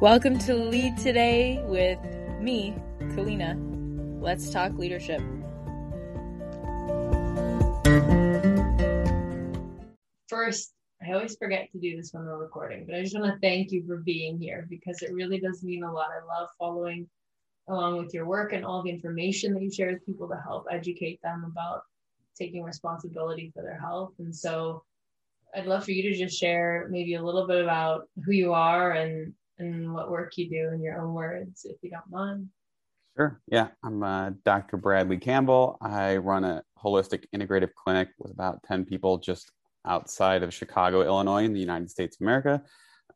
Welcome to Lead Today with me, Kalina. Let's talk leadership. First, I always forget to do this when we're recording, but I just want to thank you for being here because it really does mean a lot. I love following along with your work and all the information that you share with people to help educate them about taking responsibility for their health. And so I'd love for you to just share maybe a little bit about who you are and and what work you do in your own words, if you don't mind. Sure. Yeah, I'm uh, Dr. Bradley Campbell. I run a holistic integrative clinic with about 10 people just outside of Chicago, Illinois, in the United States of America.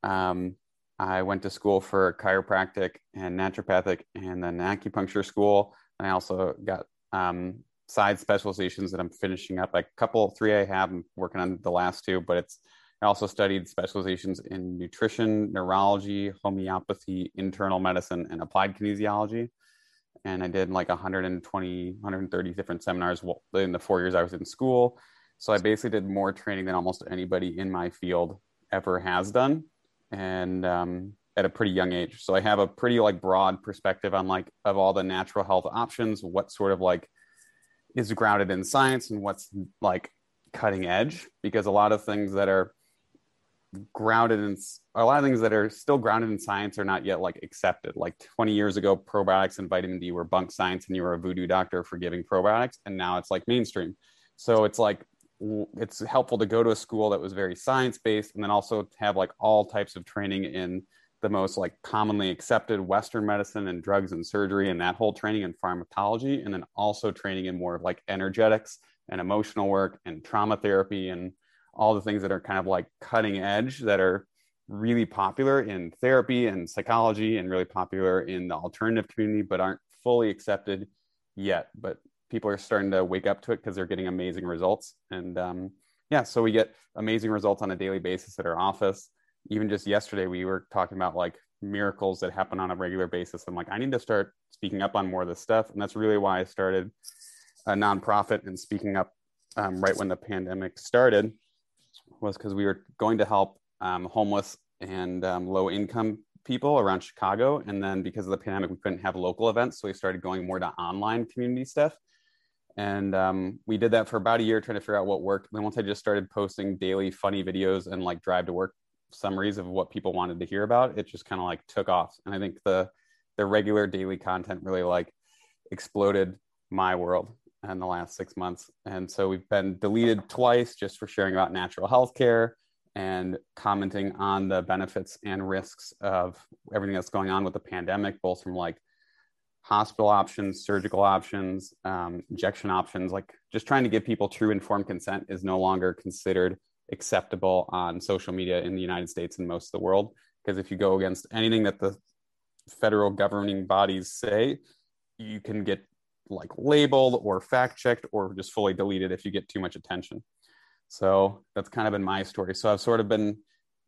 Um, I went to school for chiropractic and naturopathic and then acupuncture school. And I also got um, side specializations that I'm finishing up. A couple, three I have, I'm working on the last two, but it's I also studied specializations in nutrition, neurology, homeopathy, internal medicine, and applied kinesiology. And I did like 120, 130 different seminars in the four years I was in school. So I basically did more training than almost anybody in my field ever has done, and um, at a pretty young age. So I have a pretty like broad perspective on like of all the natural health options, what sort of like is grounded in science and what's like cutting edge, because a lot of things that are grounded in a lot of things that are still grounded in science are not yet like accepted. Like 20 years ago, probiotics and vitamin D were bunk science, and you were a voodoo doctor for giving probiotics, and now it's like mainstream. So it's like it's helpful to go to a school that was very science based, and then also have like all types of training in the most like commonly accepted Western medicine and drugs and surgery, and that whole training in pharmacology, and then also training in more of like energetics and emotional work and trauma therapy and all the things that are kind of like cutting edge that are really popular in therapy and psychology and really popular in the alternative community, but aren't fully accepted yet. But people are starting to wake up to it because they're getting amazing results. And um, yeah, so we get amazing results on a daily basis at our office. Even just yesterday, we were talking about like miracles that happen on a regular basis. I'm like, I need to start speaking up on more of this stuff. And that's really why I started a nonprofit and speaking up um, right when the pandemic started was because we were going to help um, homeless and um, low income people around Chicago. And then because of the pandemic, we couldn't have local events. So we started going more to online community stuff. And um, we did that for about a year, trying to figure out what worked. Then once I just started posting daily funny videos and like drive to work summaries of what people wanted to hear about, it just kind of like took off. And I think the the regular daily content really like exploded my world in the last six months. And so we've been deleted twice just for sharing about natural health care and commenting on the benefits and risks of everything that's going on with the pandemic, both from like hospital options, surgical options, um, injection options. Like just trying to give people true informed consent is no longer considered acceptable on social media in the United States and most of the world. Because if you go against anything that the federal governing bodies say, you can get like labeled or fact checked or just fully deleted if you get too much attention. So that's kind of been my story. So I've sort of been,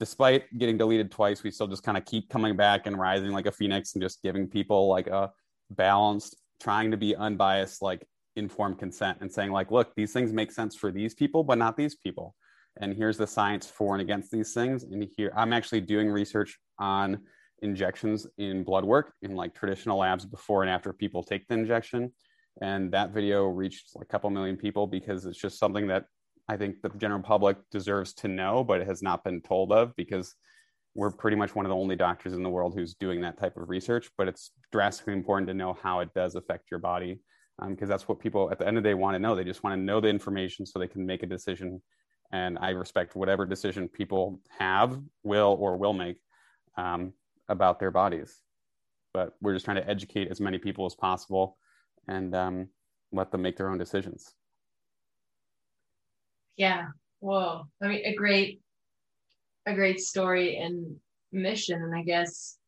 despite getting deleted twice, we still just kind of keep coming back and rising like a phoenix and just giving people like a balanced, trying to be unbiased, like informed consent and saying like, look, these things make sense for these people, but not these people. And here's the science for and against these things. And here I'm actually doing research on injections in blood work in like traditional labs before and after people take the injection and that video reached a couple million people because it's just something that I think the general public deserves to know, but it has not been told of because we're pretty much one of the only doctors in the world who's doing that type of research. But it's drastically important to know how it does affect your body because um, that's what people at the end of the day want to know. They just want to know the information so they can make a decision. And I respect whatever decision people have, will, or will make um, about their bodies. But we're just trying to educate as many people as possible and um, let them make their own decisions. Yeah. Whoa. I mean, a great, a great story and mission. And I guess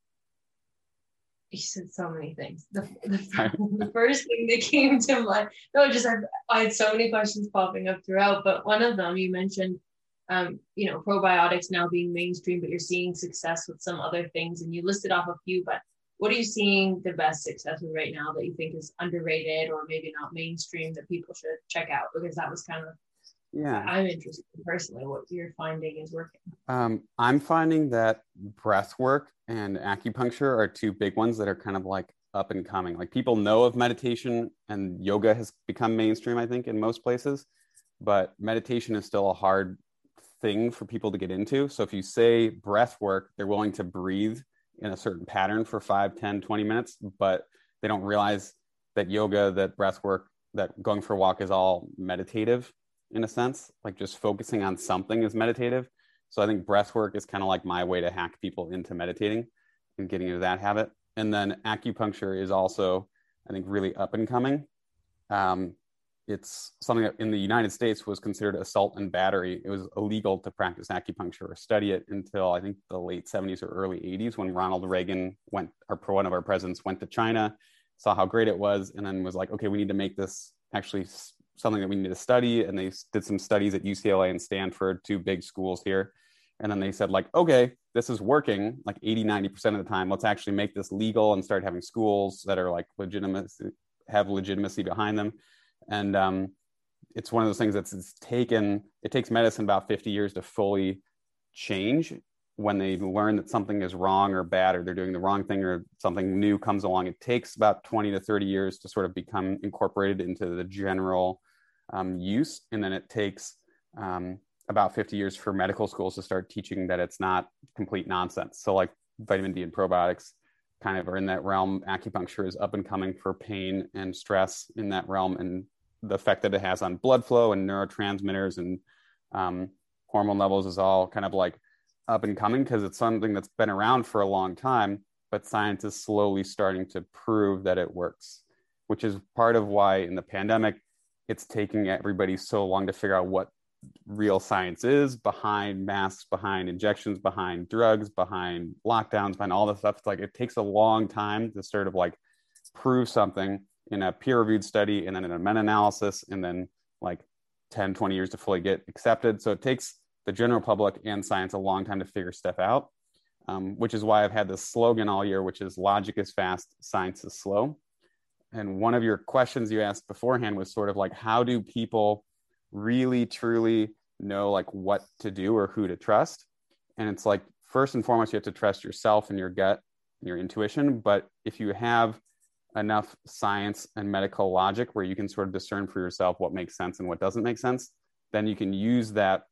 you said so many things. The, the, the first thing that came to mind, no, just I've, I had so many questions popping up throughout, but one of them you mentioned, um, you know, probiotics now being mainstream, but you're seeing success with some other things, and you listed off a few, but what are you seeing the best success with right now that you think is underrated or maybe not mainstream that people should check out? Because that was kind of Yeah. I'm interested personally what you're finding is working. Um, I'm finding that breath work and acupuncture are two big ones that are kind of like up and coming. Like people know of meditation and yoga has become mainstream, I think, in most places, but meditation is still a hard thing for people to get into. So if you say breath work, they're willing to breathe in a certain pattern for 5, 10, 20 minutes, but they don't realize that yoga, that breath work, that going for a walk is all meditative in a sense, like just focusing on something is meditative. So I think breath work is kind of like my way to hack people into meditating and getting into that habit. And then acupuncture is also, I think, really up and coming. Um, it's something that in the United States was considered assault and battery. It was illegal to practice acupuncture or study it until I think the late 70s or early 80s when Ronald Reagan went, or one of our presidents went to China, saw how great it was, and then was like, okay, we need to make this actually something that we need to study. And they did some studies at UCLA and Stanford, two big schools here. And then they said, like, okay, this is working like 80, 90% of the time. Let's actually make this legal and start having schools that are like legitimate, have legitimacy behind them. And um, it's one of those things that's it's taken, it takes medicine about 50 years to fully change when they learn that something is wrong or bad or they're doing the wrong thing or something new comes along. It takes about 20 to 30 years to sort of become incorporated into the general um, use. And then it takes um, about 50 years for medical schools to start teaching that it's not complete nonsense. So like vitamin d and probiotics kind of are in that realm. Acupuncture is up and coming for pain and stress in that realm. And the effect that it has on blood flow and neurotransmitters and um, hormone levels is all kind of like up and coming because it's something that's been around for a long time, but science is slowly starting to prove that it works, which is part of why in the pandemic, it's taking everybody so long to figure out what real science is behind masks, behind injections, behind drugs, behind lockdowns, behind all this stuff. It's like it takes a long time to sort of like prove something in a peer reviewed study and then in a meta analysis and then like 10, 20 years to fully get accepted. So it takes the general public and science a long time to figure stuff out, um, which is why I've had this slogan all year, which is logic is fast, science is slow. And one of your questions you asked beforehand was sort of like, how do people really truly know like what to do or who to trust? And it's like, first and foremost, you have to trust yourself and your gut and your intuition. But if you have enough science and medical logic where you can sort of discern for yourself what makes sense and what doesn't make sense, then you can use that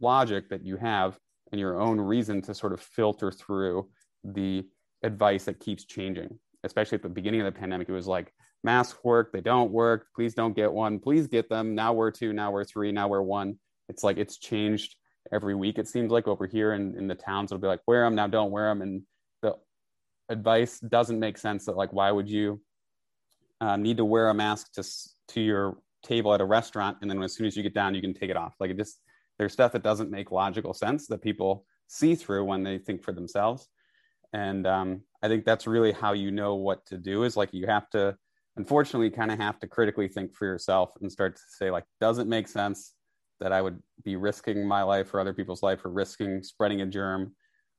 logic that you have and your own reason to sort of filter through the advice that keeps changing. Especially at the beginning of the pandemic, it was like masks work, they don't work. Please don't get one. Please get them. Now we're two, now we're three, now we're one. It's like it's changed every week. It seems like over here in, in the towns, it'll be like, wear them, now don't wear them. And advice doesn't make sense that, like, why would you uh, need to wear a mask to, to your table at a restaurant? And then as soon as you get down, you can take it off. Like, it just, there's stuff that doesn't make logical sense that people see through when they think for themselves and um, i think that's really how you know what to do is like you have to unfortunately kind of have to critically think for yourself and start to say like does it make sense that i would be risking my life or other people's life or risking spreading a germ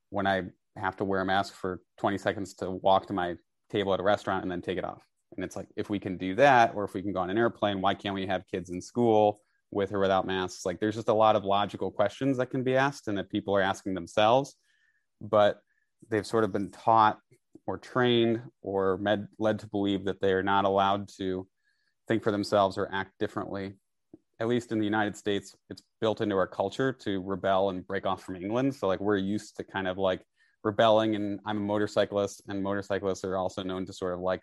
when i have to wear a mask for 20 seconds to walk to my table at a restaurant and then take it off. And it's like if we can do that or if we can go on an airplane why can't we have kids in school with or without masks? Like there's just a lot of logical questions that can be asked and that people are asking themselves but they've sort of been taught or trained or med- led to believe that they are not allowed to think for themselves or act differently. At least in the united states it's built into our culture to rebel and break off from england. So like we're used to kind of like rebelling and i'm a motorcyclist and motorcyclists are also known to sort of like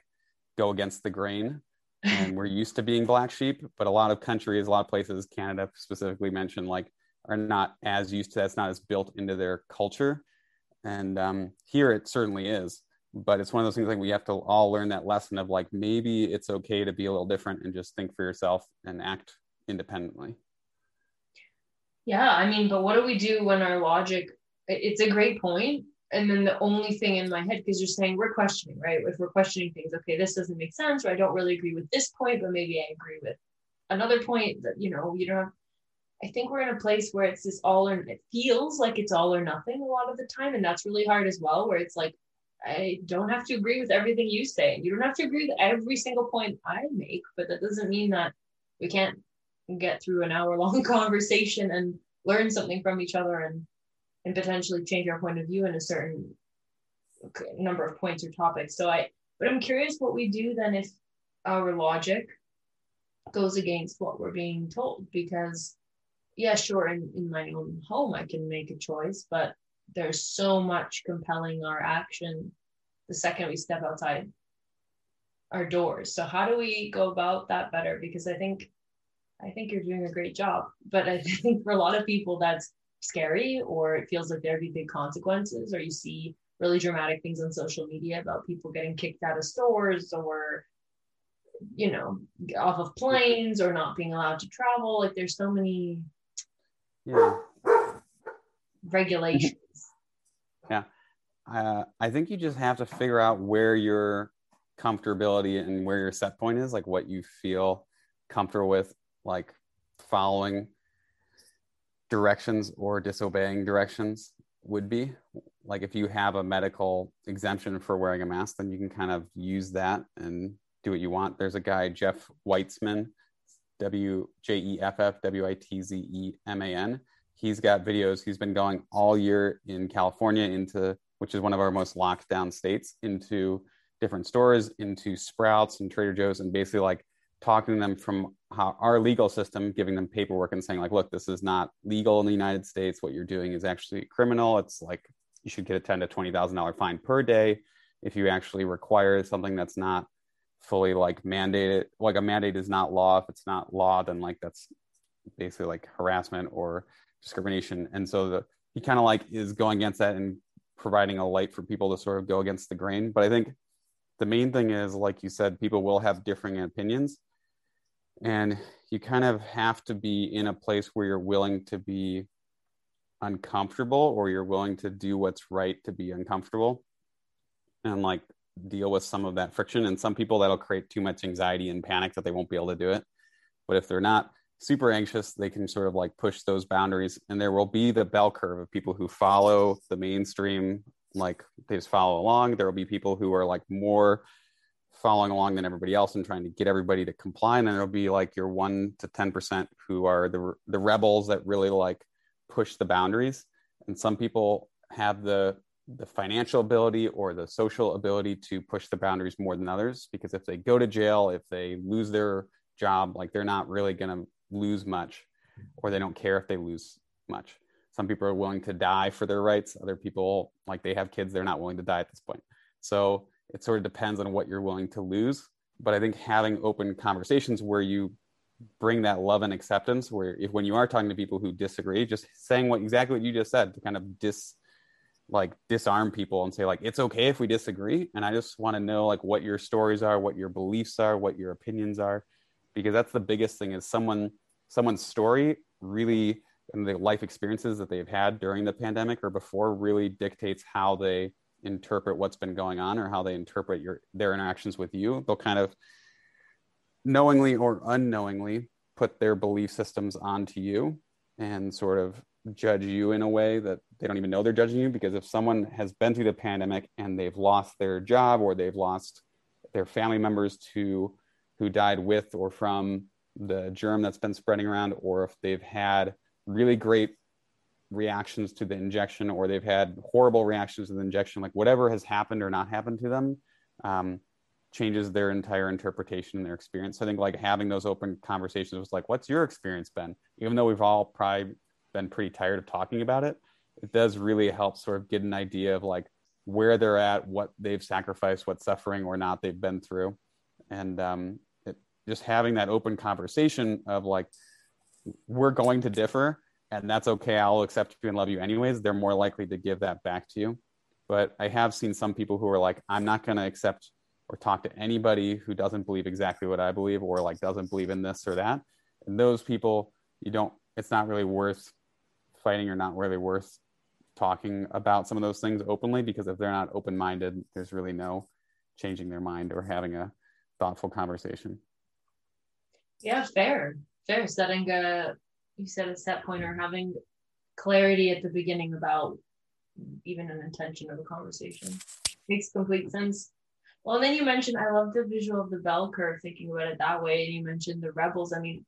go against the grain. And we're used to being black sheep but a lot of countries a lot of places canada specifically mentioned like are not as used to that. It's not as built into their culture. And um, here it certainly is but it's one of those things like we have to all learn that lesson of like maybe it's okay to be a little different and just think for yourself and act independently. Yeah i mean but what do we do when our logic it's a great point and then the only thing in my head because you're saying we're questioning right? If we're questioning things okay this doesn't make sense or i don't really agree with this point but maybe i agree with another point that you know you don't have i think we're in a place where it's this all or it feels like it's all or nothing a lot of the time and that's really hard as well where it's like i don't have to agree with everything you say. And you don't have to agree with every single point i make but that doesn't mean that we can't get through an hour long conversation and learn something from each other and and potentially change our point of view in a certain number of points or topics. So I, but I'm curious what we do then if our logic goes against what we're being told because yeah sure in, in my own home i can make a choice but there's so much compelling our action the second we step outside our doors so how do we go about that better because i think i think you're doing a great job but i think for a lot of people that's scary or it feels like there'd be big consequences or you see really dramatic things on social media about people getting kicked out of stores or you know off of planes or not being allowed to travel. Like there's so many yeah. regulations. Yeah. Uh, i think you just have to figure out where your comfortability and where your set point is like what you feel comfortable with like following directions or disobeying directions would be. Like if you have a medical exemption for wearing a mask then you can kind of use that and do what you want. There's a guy jeff witzeman w j e f f w i t z e m a n. He's got videos. He's been going all year in california into which is one of our most locked down states into different stores into sprouts and trader joe's and basically like talking to them from how our legal system giving them paperwork and saying like look this is not legal in the united states. What you're doing is actually criminal. It's like you should get a ten to twenty thousand dollar fine per day if you actually require something that's not fully like mandated. Like a mandate is not law. If it's not law then like that's basically like harassment or discrimination. And so the he kind of like is going against that and providing a light for people to sort of go against the grain. But i think the main thing is like you said people will have differing opinions and you kind of have to be in a place where you're willing to be uncomfortable or you're willing to do what's right to be uncomfortable and like deal with some of that friction. And some people that'll create too much anxiety and panic that they won't be able to do it. But if they're not super anxious they can sort of like push those boundaries. And there will be the bell curve of people who follow the mainstream like they just follow along. There will be people who are like more following along than everybody else and trying to get everybody to comply and then there'll be like your 1 to 10% who are the the rebels that really like push the boundaries. And some people have the the financial ability or the social ability to push the boundaries more than others because if they go to jail if they lose their job like they're not really going to lose much or they don't care if they lose much. Some people are willing to die for their rights. Other people like they have kids they're not willing to die at this point. So it sort of depends on what you're willing to lose. But i think having open conversations where you bring that love and acceptance where if when you are talking to people who disagree just saying what exactly what you just said to kind of dis like disarm people and say like it's okay if we disagree. And i just want to know like what your stories are what your beliefs are what your opinions are because that's the biggest thing is someone someone's story really and the life experiences that they've had during the pandemic or before really dictates how they interpret what's been going on or how they interpret your their interactions with you. They'll kind of knowingly or unknowingly put their belief systems onto you and sort of judge you in a way that they don't even know they're judging you. Because if someone has been through the pandemic and they've lost their job or they've lost their family members to who died with or from the germ that's been spreading around or if they've had really great reactions to the injection or they've had horrible reactions to the injection like whatever has happened or not happened to them um, changes their entire interpretation and their experience. So i think like having those open conversations was like what's your experience been? Even though we've all probably been pretty tired of talking about it it does really help sort of get an idea of like where they're at what they've sacrificed what suffering or not they've been through. And um, it, just having that open conversation of like we're going to differ and that's okay i'll accept you and love you anyways they're more likely to give that back to you but i have seen some people who are like i'm not going to accept or talk to anybody who doesn't believe exactly what i believe or like doesn't believe in this or that and those people you don't it's not really worth fighting or not really worth talking about some of those things openly because if they're not open minded, there's really no changing their mind or having a thoughtful conversation. Yeah, fair. Fair. Setting a you said a set point or having clarity at the beginning about even an intention of a conversation. Makes complete sense. Well, and then you mentioned I love the visual of the bell curve, thinking about it that way. And you mentioned the rebels. I mean,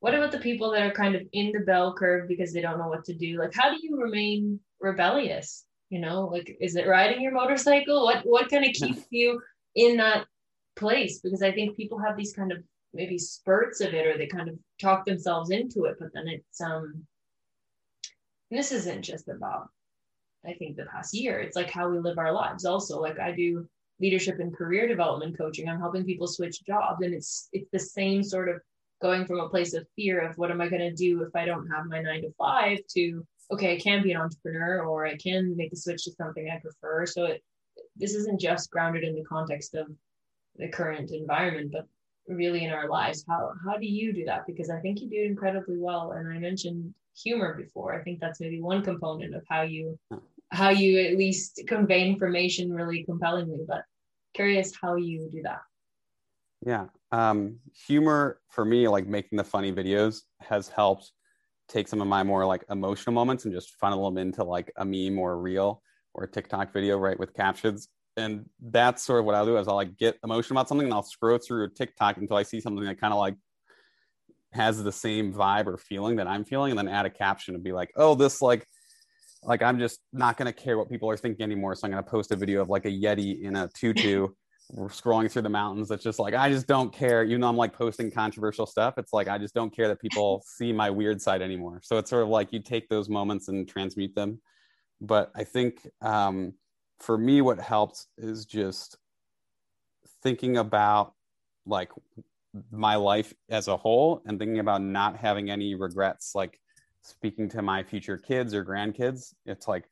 what about the people that are kind of in the bell curve because they don't know what to do? Like, how do you remain rebellious? You know, like, is it riding your motorcycle? What what kind of keeps you in that place? Because I think people have these kind of maybe spurts of it, or they kind of talk themselves into it, but then it's um. this isn't just about, I think, the past year. It's like how we live our lives. Also, like I do leadership and career development coaching. I'm helping people switch jobs, and it's it's the same sort of going from a place of fear of what am I going to do if I don't have my nine to five to okay, I can be an entrepreneur or I can make a switch to something I prefer. So it, this isn't just grounded in the context of the current environment, but really in our lives. How how do you do that? Because I think you do incredibly well. And I mentioned humor before. I think that's maybe one component of how you how you at least convey information really compellingly. But curious how you do that. Yeah. Um, humor for me, like making the funny videos, has helped take some of my more like emotional moments and just funnel them into like a meme or a reel or a TikTok video, right, with captions. And that's sort of what I'll do is I'll like get emotional about something and I'll scroll through a TikTok until I see something that kind of like has the same vibe or feeling that I'm feeling, and then add a caption and be like, oh, this like like I'm just not gonna care what people are thinking anymore. So I'm gonna post a video of like a Yeti in a tutu scrolling through the mountains. It's just like I just don't care. Even though I'm like posting controversial stuff, it's like I just don't care that people see my weird side anymore. So it's sort of like you take those moments and transmute them. But I think um, for me, what helped is just thinking about like my life as a whole and thinking about not having any regrets, like speaking to my future kids or grandkids. It's like,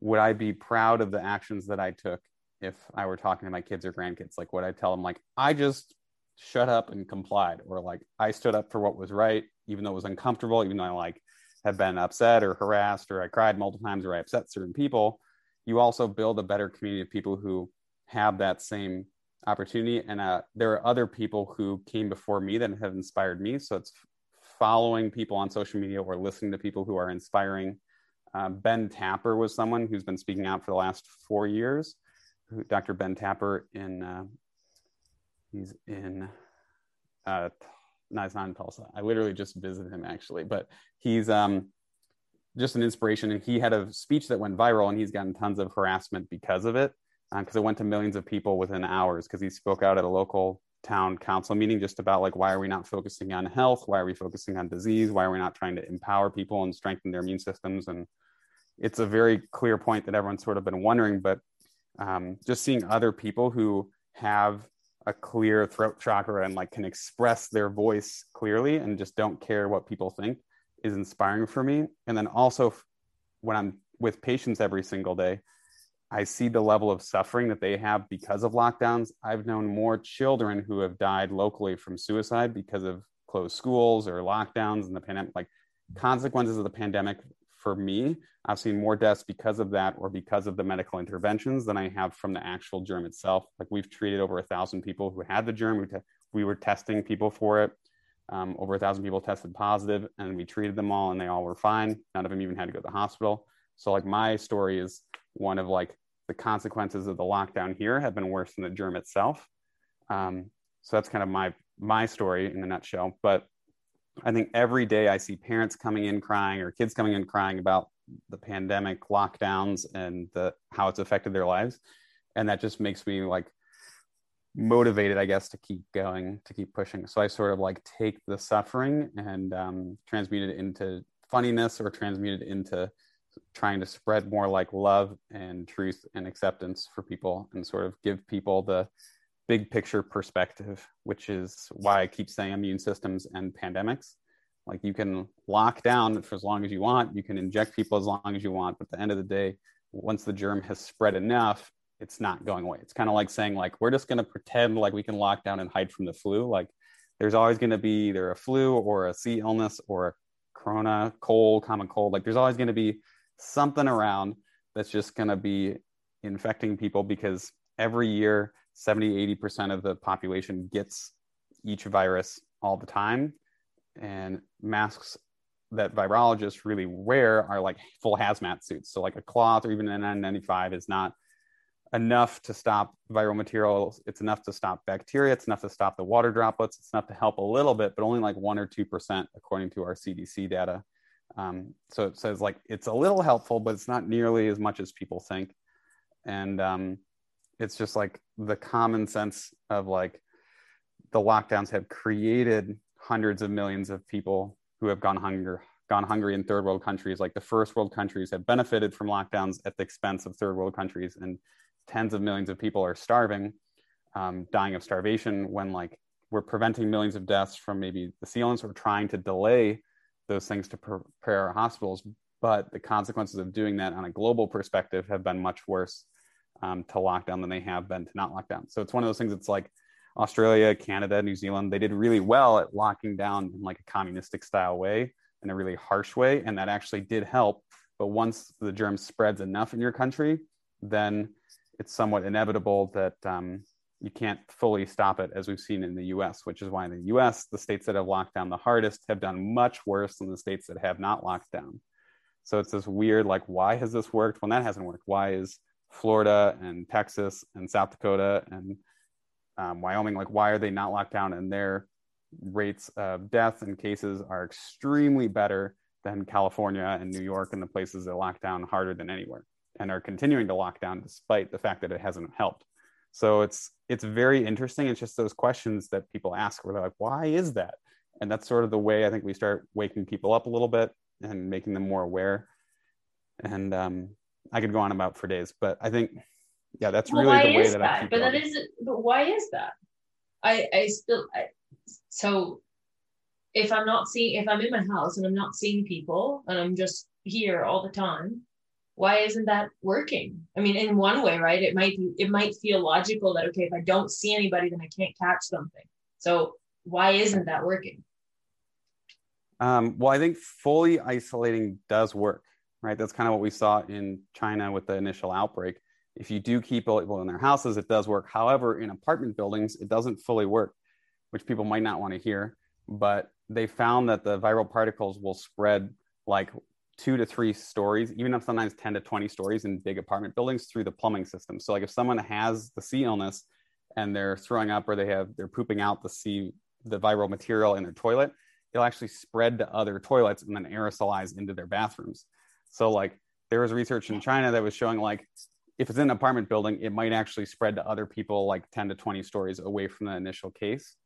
would I be proud of the actions that I took if I were talking to my kids or grandkids, like would I tell them, like I just shut up and complied, or like I stood up for what was right, even though it was uncomfortable, even though I like have been upset or harassed, or I cried multiple times, or I upset certain people. You also build a better community of people who have that same opportunity. And uh, there are other people who came before me that have inspired me. So it's following people on social media or listening to people who are inspiring. Uh, ben Tapper was someone who's been speaking out for the last four years. Dr. Ben Tapper in uh, he's in uh, no, not in Tulsa. I literally just visited him actually, but he's um, just an inspiration. And he had a speech that went viral, and he's gotten tons of harassment because of it, because um, it went to millions of people within hours. Because he spoke out at a local town council meeting just about like why are we not focusing on health? Why are we focusing on disease? Why are we not trying to empower people and strengthen their immune systems? And it's a very clear point that everyone's sort of been wondering, but um, just seeing other people who have a clear throat chakra and like can express their voice clearly and just don't care what people think is inspiring for me and then also when i'm with patients every single day i see the level of suffering that they have because of lockdowns i've known more children who have died locally from suicide because of closed schools or lockdowns and the pandemic like consequences of the pandemic for me, I've seen more deaths because of that or because of the medical interventions than I have from the actual germ itself. Like we've treated over a thousand people who had the germ. We, te- we were testing people for it. Um, over a thousand people tested positive, and we treated them all, and they all were fine. None of them even had to go to the hospital. So, like my story is one of like the consequences of the lockdown here have been worse than the germ itself. Um, so that's kind of my my story in a nutshell. But I think every day I see parents coming in crying or kids coming in crying about the pandemic lockdowns and the how it's affected their lives, and that just makes me like motivated, I guess, to keep going, to keep pushing. So I sort of like take the suffering and um, transmute it into funniness or transmute it into trying to spread more like love and truth and acceptance for people and sort of give people the big picture perspective, which is why I keep saying immune systems and pandemics. Like you can lock down for as long as you want, you can inject people as long as you want, but at the end of the day, once the germ has spread enough, it's not going away. It's kind of like saying like we're just going to pretend like we can lock down and hide from the flu. Like there's always going to be either a flu or a C illness or a corona, cold, common cold. Like there's always going to be something around that's just going to be infecting people because every year 70 80% of the population gets each virus all the time and masks that virologists really wear are like full hazmat suits so like a cloth or even an n95 is not enough to stop viral materials. It's enough to stop bacteria. It's enough to stop the water droplets. It's enough to help a little bit, but only like one or 2%, according to our CDC data. Um, so it says like it's a little helpful, but it's not nearly as much as people think. And um, it's just like the common sense of like the lockdowns have created hundreds of millions of people who have gone hungry gone hungry in third world countries like the first world countries have benefited from lockdowns at the expense of third world countries and tens of millions of people are starving, um, dying of starvation, when like we're preventing millions of deaths from maybe the sealants, we're trying to delay those things to prepare our hospitals. But the consequences of doing that on a global perspective have been much worse um, to lockdown than they have been to not lockdown. So it's one of those things. It's like Australia, Canada, New Zealand, they did really well at locking down in like a communistic style way, in a really harsh way, and that actually did help. But once the germ spreads enough in your country, then it's somewhat inevitable that um, you can't fully stop it as we've seen in the US, which is why in the US, the states that have locked down the hardest have done much worse than the states that have not locked down. So it's this weird, like, why has this worked when that hasn't worked? Why is Florida and Texas and South Dakota and um, Wyoming, like, why are they not locked down and their rates of death and cases are extremely better than California and New York and the places that lock down harder than anywhere? And are continuing to lock down despite the fact that it hasn't helped. So it's it's very interesting. It's just those questions that people ask where they're like, why is that? And that's sort of the way I think we start waking people up a little bit and making them more aware. And um, I could go on about for days, but I think, yeah, that's well, really the way that, that, I But going. that is, but why is that? I I still I, so if I'm not seeing if I'm in my house and I'm not seeing people and I'm just here all the time, why isn't that working? I mean in one way right it might be it might feel logical that okay if i don't see anybody then i can't catch something. So why isn't that working? Um, well i think fully isolating does work right? That's kind of what we saw in china with the initial outbreak. If you do keep people in their houses it does work. However in apartment buildings it doesn't fully work which people might not want to hear but they found that the viral particles will spread like two to three stories, even if sometimes 10 to 20 stories in big apartment buildings through the plumbing system. So like if someone has the C illness and they're throwing up or they have they're pooping out the sea the viral material in their toilet, it'll actually spread to other toilets and then aerosolize into their bathrooms. So like there was research in China that was showing like if it's in an apartment building, it might actually spread to other people like 10 to 20 stories away from the initial case.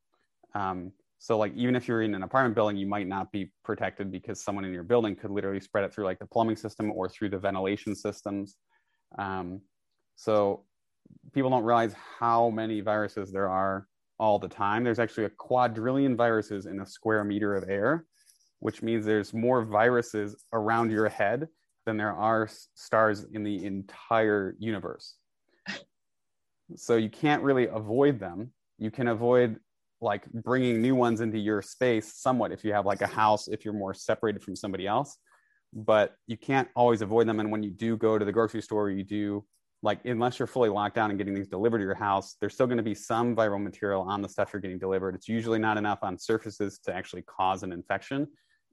Um, so like even if you're in an apartment building, you might not be protected because someone in your building could literally spread it through like the plumbing system or through the ventilation systems. Um, so people don't realize how many viruses there are all the time. There's actually a quadrillion viruses in a square meter of air, which means there's more viruses around your head than there are stars in the entire universe. So you can't really avoid them. You can avoid like bringing new ones into your space somewhat if you have like a house if you're more separated from somebody else. But you can't always avoid them. And when you do go to the grocery store you do like unless you're fully locked down and getting things delivered to your house there's still going to be some viral material on the stuff you're getting delivered. It's usually not enough on surfaces to actually cause an infection.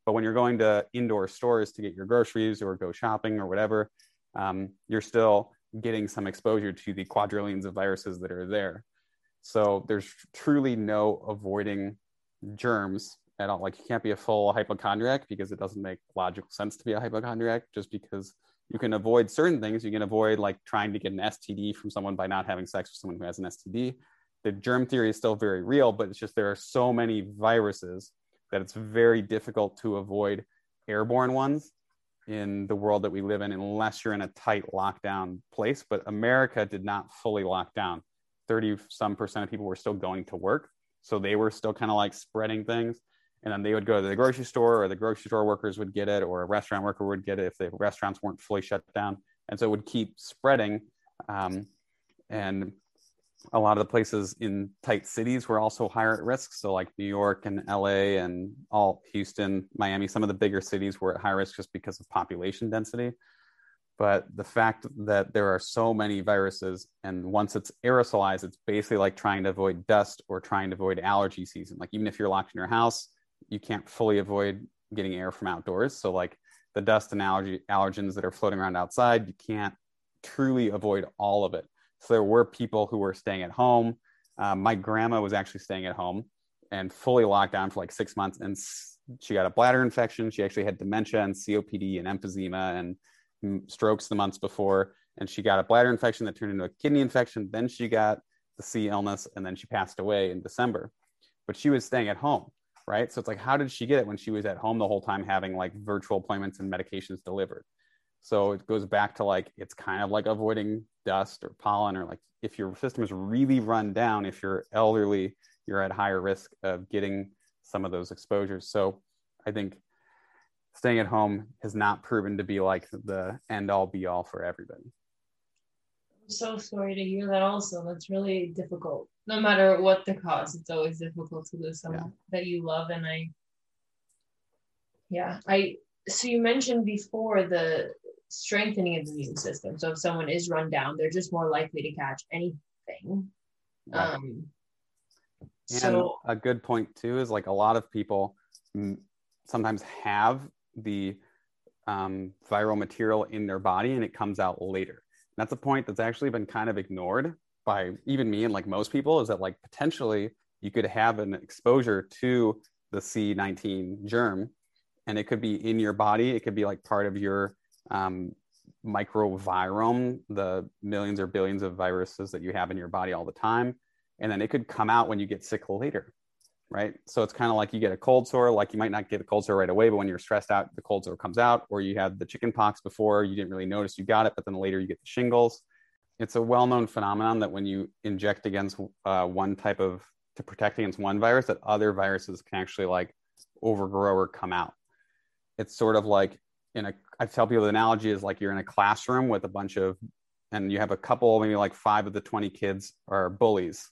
But when you're going to indoor stores to get your groceries or go shopping or whatever um, you're still getting some exposure to the quadrillions of viruses that are there so there's truly no avoiding germs at all. Like you can't be a full hypochondriac because it doesn't make logical sense to be a hypochondriac just because you can avoid certain things. You can avoid like trying to get an STD from someone by not having sex with someone who has an STD. The germ theory is still very real, but it's just there are so many viruses that it's very difficult to avoid airborne ones in the world that we live in unless you're in a tight lockdown place. But America did not fully lock down. 30 some percent of people were still going to work. So they were still kind of like spreading things. And then they would go to the grocery store, or the grocery store workers would get it, or a restaurant worker would get it if the restaurants weren't fully shut down. And so it would keep spreading. Um, and a lot of the places in tight cities were also higher at risk. So, like New York and LA and all Houston, Miami, some of the bigger cities were at high risk just because of population density but the fact that there are so many viruses and once it's aerosolized it's basically like trying to avoid dust or trying to avoid allergy season like even if you're locked in your house you can't fully avoid getting air from outdoors so like the dust and allergy allergens that are floating around outside you can't truly avoid all of it So there were people who were staying at home. Uh, my grandma was actually staying at home and fully locked down for like six months. And she got a bladder infection. She actually had dementia and COPD and emphysema and strokes the months before. And she got a bladder infection that turned into a kidney infection. Then she got the C illness and then she passed away in December. But she was staying at home, right? So it's like, how did she get it when she was at home the whole time having like virtual appointments and medications delivered? So it goes back to like, it's kind of like avoiding dust or pollen, or like if your system is really run down, if you're elderly, you're at higher risk of getting some of those exposures. So I think staying at home has not proven to be like the end all be all for everybody. I'm so sorry to hear that also. That's really difficult. No matter what the cause, it's always difficult to lose someone yeah. that you love. And I, yeah, I, so you mentioned before the strengthening of the immune system. So if someone is run down, they're just more likely to catch anything. Right. Um, and so, a good point too is like a lot of people sometimes have the um, viral material in their body and it comes out later. And that's a point that's actually been kind of ignored by even me and like most people is that like potentially you could have an exposure to the C19 germ and it could be in your body. It could be like part of your um, microvirome, the millions or billions of viruses that you have in your body all the time. And then it could come out when you get sick later, right? So it's kind of like you get a cold sore, like you might not get a cold sore right away, but when you're stressed out, the cold sore comes out, or you had the chicken pox before, you didn't really notice you got it, but then later you get the shingles. It's a well known phenomenon that when you inject against uh, one type of, to protect against one virus, that other viruses can actually like overgrow or come out. It's sort of like in a I tell people the analogy is like you're in a classroom with a bunch of and you have a couple, maybe like five of the 20 kids are bullies.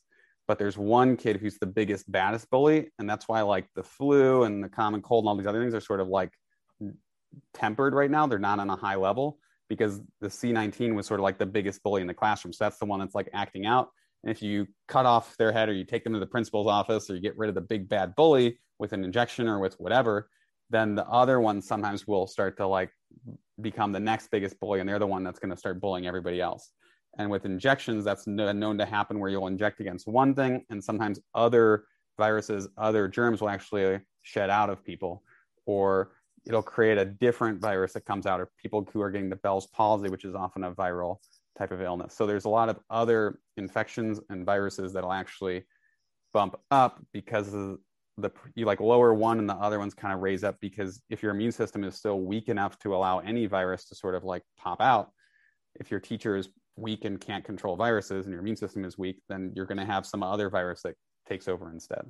But there's one kid who's the biggest, baddest bully. And that's why like the flu and the common cold and all these other things are sort of like tempered right now. They're not on a high level because the C19 was sort of like the biggest bully in the classroom. So that's the one that's like acting out. And if you cut off their head or you take them to the principal's office or you get rid of the big bad bully with an injection or with whatever, then the other one sometimes will start to like become the next biggest bully and they're the one that's going to start bullying everybody else and with injections that's known to happen where you'll inject against one thing and sometimes other viruses other germs will actually shed out of people or it'll create a different virus that comes out of people who are getting the bell's palsy which is often a viral type of illness. So there's a lot of other infections and viruses that'll actually bump up because the you like lower one and the other ones kind of raise up because if your immune system is still weak enough to allow any virus to sort of like pop out if your teacher is weak and can't control viruses and your immune system is weak then you're going to have some other virus that takes over instead.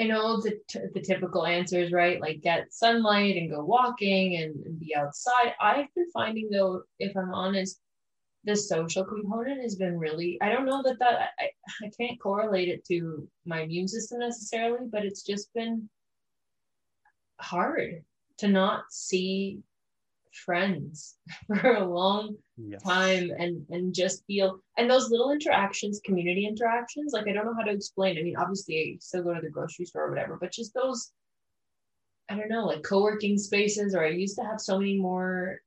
I know the, t- the typical answers right? Like get sunlight and go walking and, and be outside. I've been finding though if i'm honest the social component has been really i don't know that that I, I can't correlate it to my immune system necessarily but it's just been hard to not see friends for a long yes. time and and just feel and those little interactions community interactions like i don't know how to explain i mean obviously i still go to the grocery store or whatever but just those i don't know like co-working spaces or i used to have so many more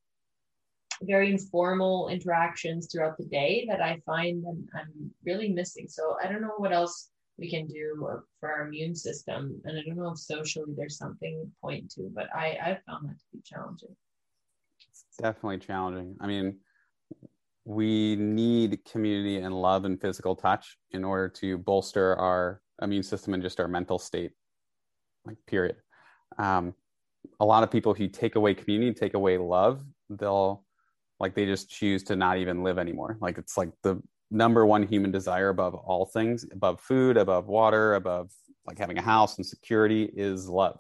very informal interactions throughout the day that I find I'm, I'm really missing. So I don't know what else we can do for our immune system. And I don't know if socially there's something to point to, but I, I found that to be challenging. Definitely challenging. I mean, we need community and love and physical touch in order to bolster our immune system and just our mental state, like, period. Um, a lot of people, if you take away community, take away love, they'll like they just choose to not even live anymore like it's like the number one human desire above all things above food above water above like having a house and security is love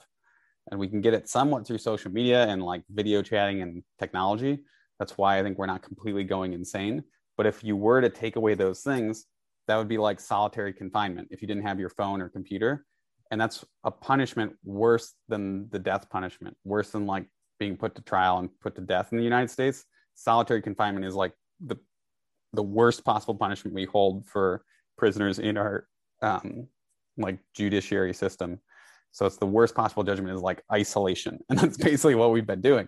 and we can get it somewhat through social media and like video chatting and technology. That's why i think we're not completely going insane. But if you were to take away those things that would be like solitary confinement if you didn't have your phone or computer. And that's a punishment worse than the death punishment worse than like being put to trial and put to death in the united states. Solitary confinement is like the the worst possible punishment we hold for prisoners in our um, like judiciary system. So it's the worst possible judgment is like isolation, and that's basically what we've been doing.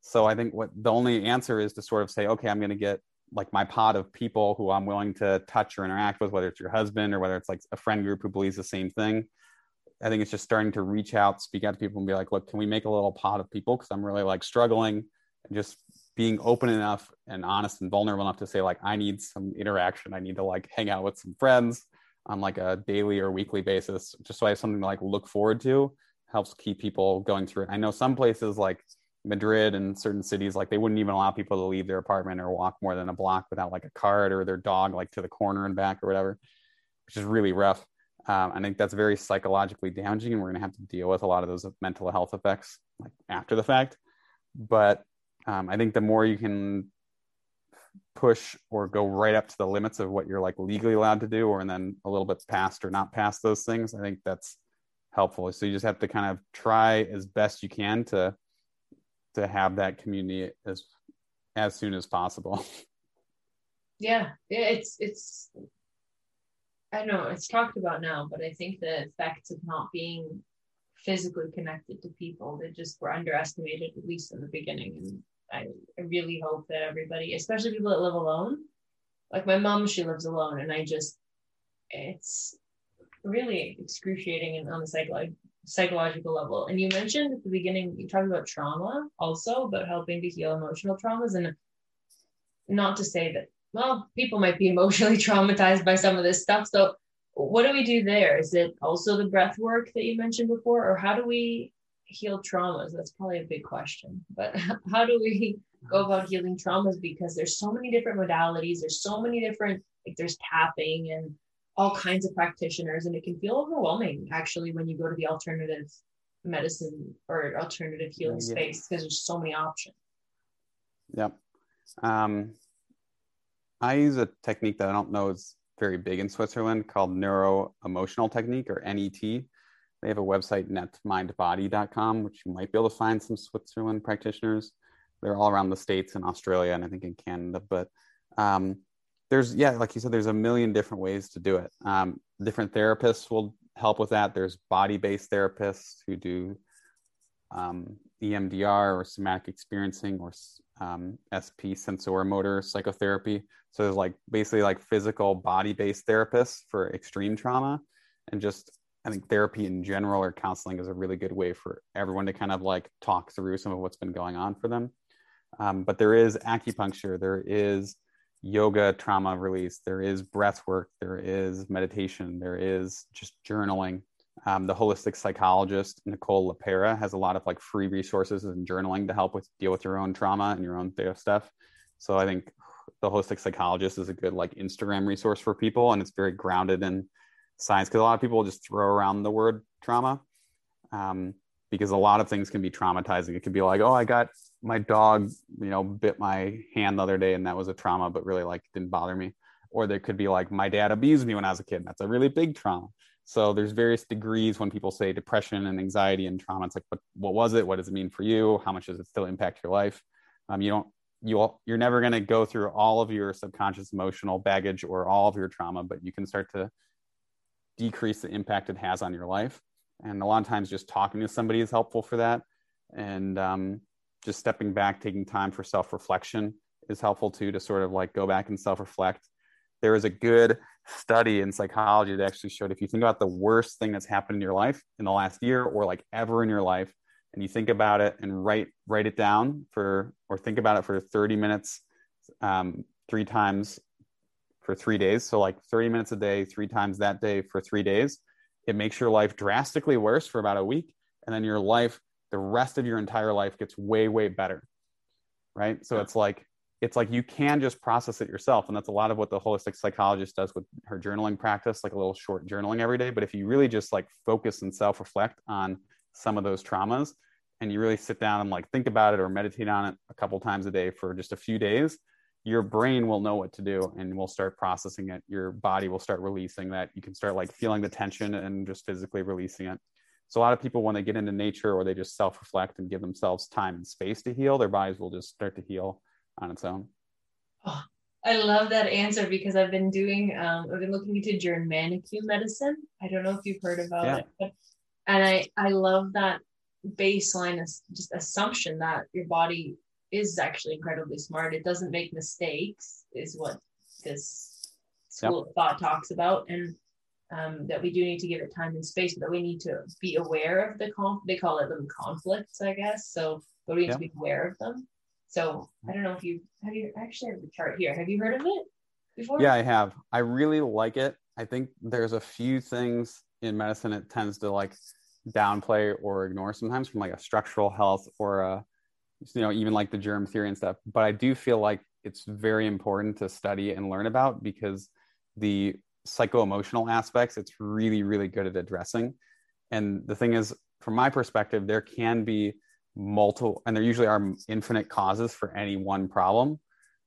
So I think what the only answer is to sort of say, okay, I'm going to get like my pod of people who I'm willing to touch or interact with, whether it's your husband or whether it's like a friend group who believes the same thing. I think it's just starting to reach out, speak out to people and be like, look, can we make a little pod of people? Cause I'm really like struggling and just being open enough and honest and vulnerable enough to say like, I need some interaction. I need to like hang out with some friends on like a daily or weekly basis, just so I have something to like look forward to helps keep people going through it. I know some places like Madrid and certain cities, like they wouldn't even allow people to leave their apartment or walk more than a block without like a cart or their dog like to the corner and back or whatever, which is really rough. Um, I think that's very psychologically damaging, and we're going to have to deal with a lot of those mental health effects like after the fact. But um, I think the more you can push or go right up to the limits of what you're like legally allowed to do, or and then a little bit past or not past those things, I think that's helpful. So you just have to kind of try as best you can to to have that community as as soon as possible. Yeah, it's it's I don't know, it's talked about now, but I think the effects of not being physically connected to people that just were underestimated at least in the beginning. And I, really hope that everybody, especially people that live alone, like my mom, she lives alone, and I just it's really excruciating and on the psycholo- psychological level. And you mentioned at the beginning, you talked about trauma also, about helping to heal emotional traumas. And not to say that, well, people might be emotionally traumatized by some of this stuff. So, what do we do there? Is it also the breath work that you mentioned before, or how do we heal traumas? That's probably a big question. But how do we go about healing traumas? Because there's so many different modalities, there's so many different, like, there's tapping and all kinds of practitioners and it can feel overwhelming actually when you go to the alternative medicine or alternative healing yeah. space because there's so many options yep um, i use a technique that i don't know is very big in switzerland called neuro emotional technique or net they have a website netmindbody.com which you might be able to find some switzerland practitioners. They're all around the states and australia and i think in canada but um, there's yeah like you said there's a million different ways to do it. Um, different therapists will help with that. There's body-based therapists who do um, emdr or somatic experiencing or um, sp sensorimotor psychotherapy. So there's like basically like physical body-based therapists for extreme trauma and just i think therapy in general or counseling is a really good way for everyone to kind of like talk through some of what's been going on for them um, but there is acupuncture there is yoga trauma release, there is breath work, there is meditation, there is just journaling. Um, the holistic psychologist Nicole LePera has a lot of like free resources and journaling to help with deal with your own trauma and your own stuff. So I think the holistic psychologist is a good like Instagram resource for people, and it's very grounded in science because a lot of people just throw around the word trauma. Um, because a lot of things can be traumatizing. It could be like, oh, I got my dog, you know, bit my hand the other day and that was a trauma, but really like didn't bother me. Or there could be like, my dad abused me when I was a kid. and That's a really big trauma. So there's various degrees when people say depression and anxiety and trauma. It's like, what, what was it? What does it mean for you? How much does it still impact your life? Um, you don't, you all, you're never going to go through all of your subconscious emotional baggage or all of your trauma, but you can start to decrease the impact it has on your life. And a lot of times just talking to somebody is helpful for that. And um, just stepping back taking time for self-reflection is helpful too to sort of like go back and self-reflect. There is a good study in psychology that actually showed if you think about the worst thing that's happened in your life in the last year or like ever in your life and you think about it and write write it down for or think about it for 30 minutes um, three times for three days. So like 30 minutes a day three times that day for three days. It makes your life drastically worse for about a week and then your life the rest of your entire life gets way way better right? So it's like it's like you can just process it yourself and that's a lot of what the holistic psychologist does with her journaling practice like a little short journaling every day. But if you really just like focus and self reflect on some of those traumas and you really sit down and like think about it or meditate on it a couple times a day for just a few days your brain will know what to do and will start processing it. Your body will start releasing that. You can start like feeling the tension and just physically releasing it. So a lot of people when they get into nature or they just self-reflect and give themselves time and space to heal their bodies will just start to heal on its own. Oh, i love that answer because i've been doing um, i've been looking into germanic medicine. I don't know if you've heard about yeah. it but, and i i love that baseline just assumption that your body is actually incredibly smart. It doesn't make mistakes, is what this school yep. of thought talks about, and um, that we do need to give it time and space, but that we need to be aware of the conf. They call it them conflicts, I guess. So, but we need yep. to be aware of them. So, I don't know if you have you actually have the chart here. Have you heard of it before? Yeah, I have. I really like it. I think there's a few things in medicine it tends to like downplay or ignore sometimes from like a structural health or a you know even like the germ theory and stuff but i do feel like it's very important to study and learn about because the psycho-emotional aspects it's really really good at addressing. And the thing is from my perspective there can be multiple and there usually are infinite causes for any one problem.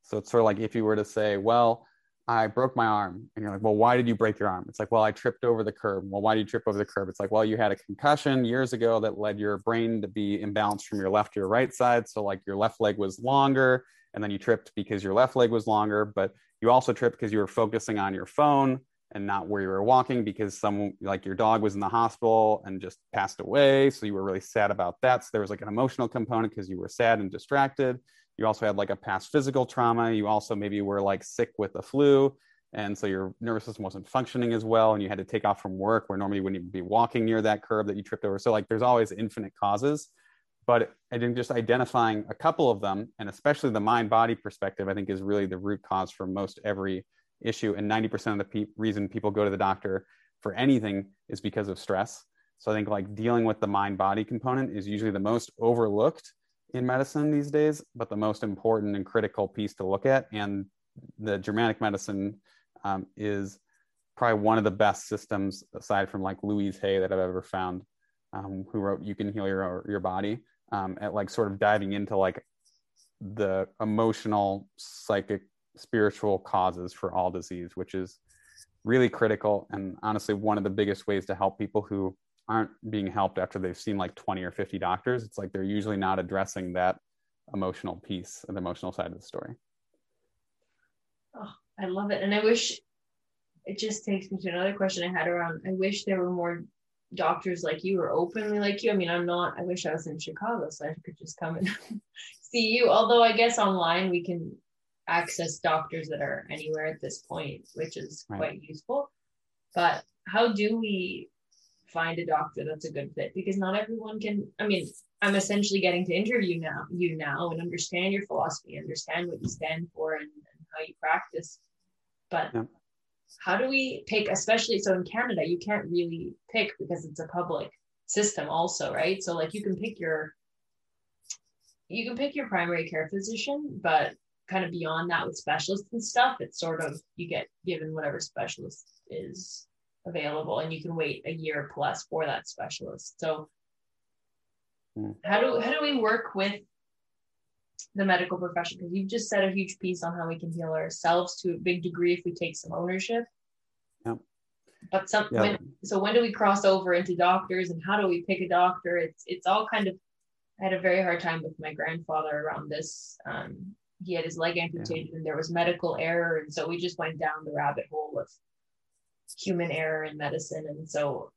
So it's sort of like if you were to say well I broke my arm. And you're like, well, why did you break your arm? It's like, well, I tripped over the curb. Well, why did you trip over the curb? It's like, well, you had a concussion years ago that led your brain to be imbalanced from your left to your right side. So, like, your left leg was longer, and then you tripped because your left leg was longer, but you also tripped because you were focusing on your phone and not where you were walking because someone like your dog was in the hospital and just passed away. So, you were really sad about that. So, there was like an emotional component because you were sad and distracted you also had like a past physical trauma. You also maybe were like sick with the flu and so your nervous system wasn't functioning as well and you had to take off from work where normally you wouldn't even be walking near that curb that you tripped over. So like there's always infinite causes but i think just identifying a couple of them and especially the mind body perspective i think is really the root cause for most every issue and 90% of the pe- reason people go to the doctor for anything is because of stress. So i think like dealing with the mind body component is usually the most overlooked in medicine these days, but the most important and critical piece to look at. And the Germanic medicine um, is probably one of the best systems, aside from like Louise Hay, that I've ever found, um, who wrote "You Can Heal Your Your Body," um, at like sort of diving into like the emotional, psychic, spiritual causes for all disease, which is really critical and honestly one of the biggest ways to help people who aren't being helped after they've seen like 20 or 50 doctors it's like they're usually not addressing that emotional piece and the emotional side of the story. Oh i love it. And i wish it just takes me to another question i had around i wish there were more doctors like you or openly like you. I mean i'm not i wish i was in chicago so i could just come and see you. Although i guess online we can access doctors that are anywhere at this point which is right. quite useful. But how do we find a doctor that's a good fit because not everyone can i mean i'm essentially getting to interview now you now and understand your philosophy understand what you stand for and, and how you practice but yeah. how do we pick especially so in canada you can't really pick because it's a public system also right so like you can pick your you can pick your primary care physician but kind of beyond that with specialists and stuff it's sort of you get given whatever specialist is available and you can wait a year plus for that specialist so mm. how do how do we work with the medical profession because you've just said a huge piece on how we can heal ourselves to a big degree if we take some ownership yeah but some yeah. When, so when do we cross over into doctors and how do we pick a doctor it's it's all kind of i had a very hard time with my grandfather around this um, he had his leg amputated yeah. and there was medical error and so we just went down the rabbit hole of human error in medicine. And so,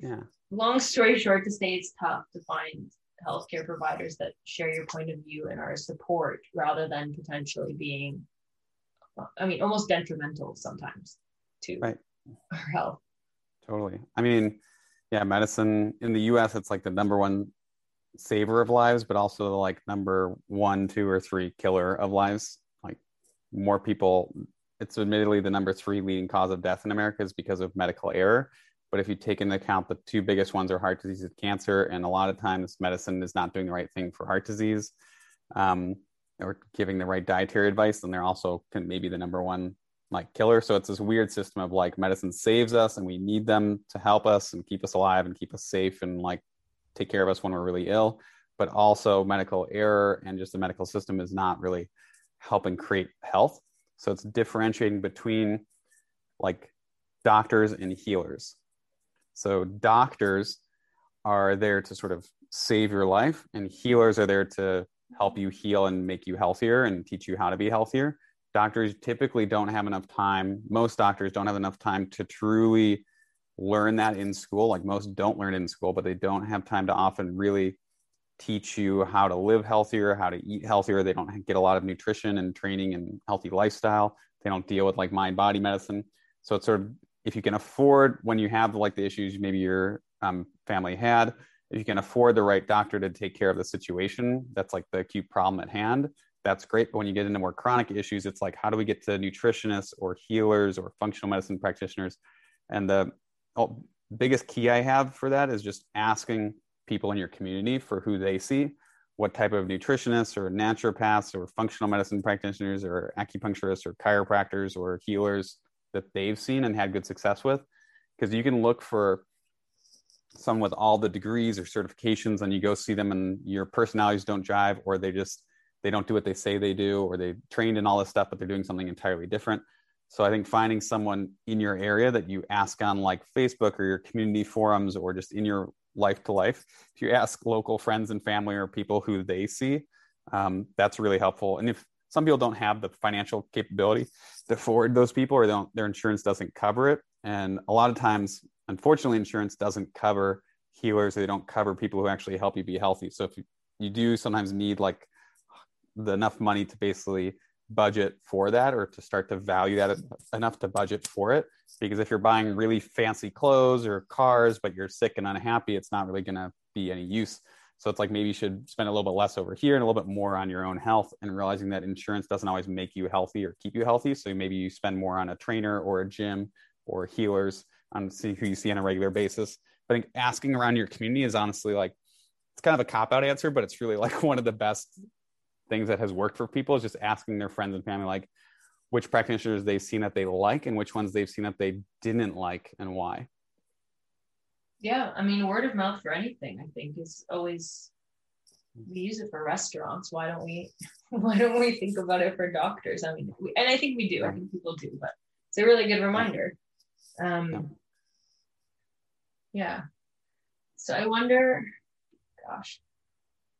yeah. Long story short, to say it's tough to find healthcare providers that share your point of view and are support rather than potentially being, I mean, almost detrimental sometimes to right. our health. Totally. I mean, yeah, medicine in the US, it's like the number one saver of lives, but also the like number one, two, or three killer of lives. Like more people it's admittedly the number three leading cause of death in America is because of medical error. But if you take into account the two biggest ones are heart disease and cancer, and a lot of times medicine is not doing the right thing for heart disease um, or giving the right dietary advice, then they're also can maybe the number one like killer. So it's this weird system of like medicine saves us and we need them to help us and keep us alive and keep us safe and like take care of us when we're really ill. But also medical error and just the medical system is not really helping create health. So it's differentiating between like doctors and healers. So doctors are there to sort of save your life, and healers are there to help you heal and make you healthier and teach you how to be healthier. Doctors typically don't have enough time. Most doctors don't have enough time to truly learn that in school. Like most don't learn in school, but they don't have time to often really teach you how to live healthier, how to eat healthier. They don't get a lot of nutrition and training and healthy lifestyle. They don't deal with like mind body medicine. So it's sort of if you can afford when you have like the issues maybe your um, family had, if you can afford the right doctor to take care of the situation, that's like the acute problem at hand. That's great. But when you get into more chronic issues, it's like how do we get to nutritionists or healers or functional medicine practitioners? And the oh, biggest key I have for that is just asking people in your community for who they see, what type of nutritionists or naturopaths or functional medicine practitioners or acupuncturists or chiropractors or healers that they've seen and had good success with. Because you can look for some with all the degrees or certifications and you go see them and your personalities don't jive or they just they don't do what they say they do or they trained in all this stuff but they're doing something entirely different so I think finding someone in your area that you ask on like Facebook or your community forums or just in your life to life, if you ask local friends and family or people who they see, um, that's really helpful. And if some people don't have the financial capability to afford those people or their insurance doesn't cover it, and a lot of times, unfortunately, insurance doesn't cover healers. They don't cover people who actually help you be healthy. So if you, you do sometimes need like the enough money to basically budget for that or to start to value that enough to budget for it? Because if you're buying really fancy clothes or cars but you're sick and unhappy it's not really going to be any use. So it's like maybe you should spend a little bit less over here and a little bit more on your own health and realizing that insurance doesn't always make you healthy or keep you healthy. So maybe you spend more on a trainer or a gym or healers on see who you see on a regular basis. I think asking around your community is honestly like it's kind of a cop out answer but it's really like one of the best things that has worked for people is just asking their friends and family like which practitioners they've seen that they like and which ones they've seen that they didn't like and why. Yeah i mean word of mouth for anything i think is always we use it for restaurants. Why don't we why don't we think about it for doctors? I mean we, and i think we do i think people do but it's a really good reminder. Um yeah. yeah. So i wonder gosh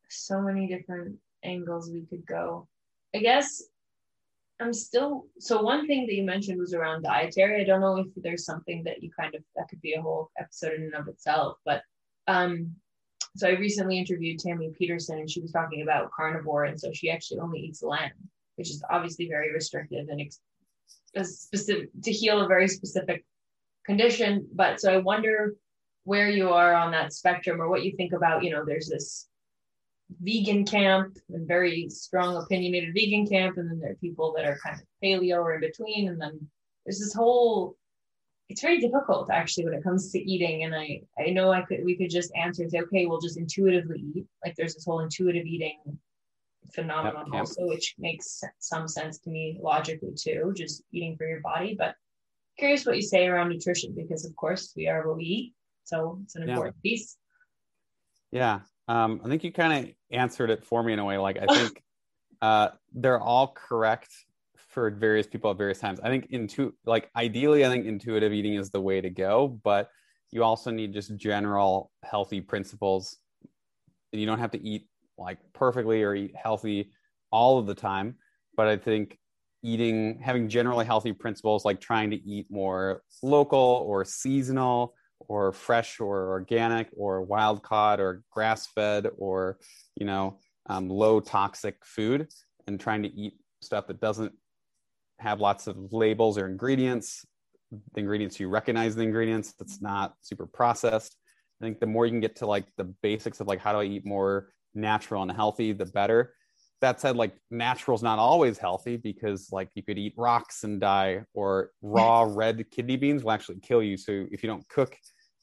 so many different angles we could go. I guess I'm still so one thing that you mentioned was around dietary. I don't know if there's something that you kind of that could be a whole episode in and of itself, but um so I recently interviewed Tammy Peterson and she was talking about carnivore and so she actually only eats lamb, which is obviously very restrictive and ex- specific to heal a very specific condition. But so I wonder where you are on that spectrum or what you think about, you know, there's this vegan camp and very strong opinionated vegan camp. And then there are people that are kind of paleo or in between. And then there's this whole it's very difficult actually when it comes to eating. And i i know i could we could just answer and say okay we'll just intuitively eat. Like there's this whole intuitive eating phenomenon yep, also which makes some sense to me logically too just eating for your body. But curious what you say around nutrition because of course we are what we eat. So it's an important piece. Yeah um, I think you kind of answered it for me in a way. Like I think uh, they're all correct for various people at various times. I think into like ideally, I think intuitive eating is the way to go, but you also need just general healthy principles. You don't have to eat like perfectly or eat healthy all of the time. But I think eating, having generally healthy principles like trying to eat more local or seasonal or fresh or organic or wild caught or grass fed or you know um, low toxic food and trying to eat stuff that doesn't have lots of labels or ingredients the ingredients you recognize the ingredients that's not super processed. I think the more you can get to like the basics of like how do i eat more natural and healthy the better that said like natural is not always healthy because like you could eat rocks and die or raw red kidney beans will actually kill you. So if you don't cook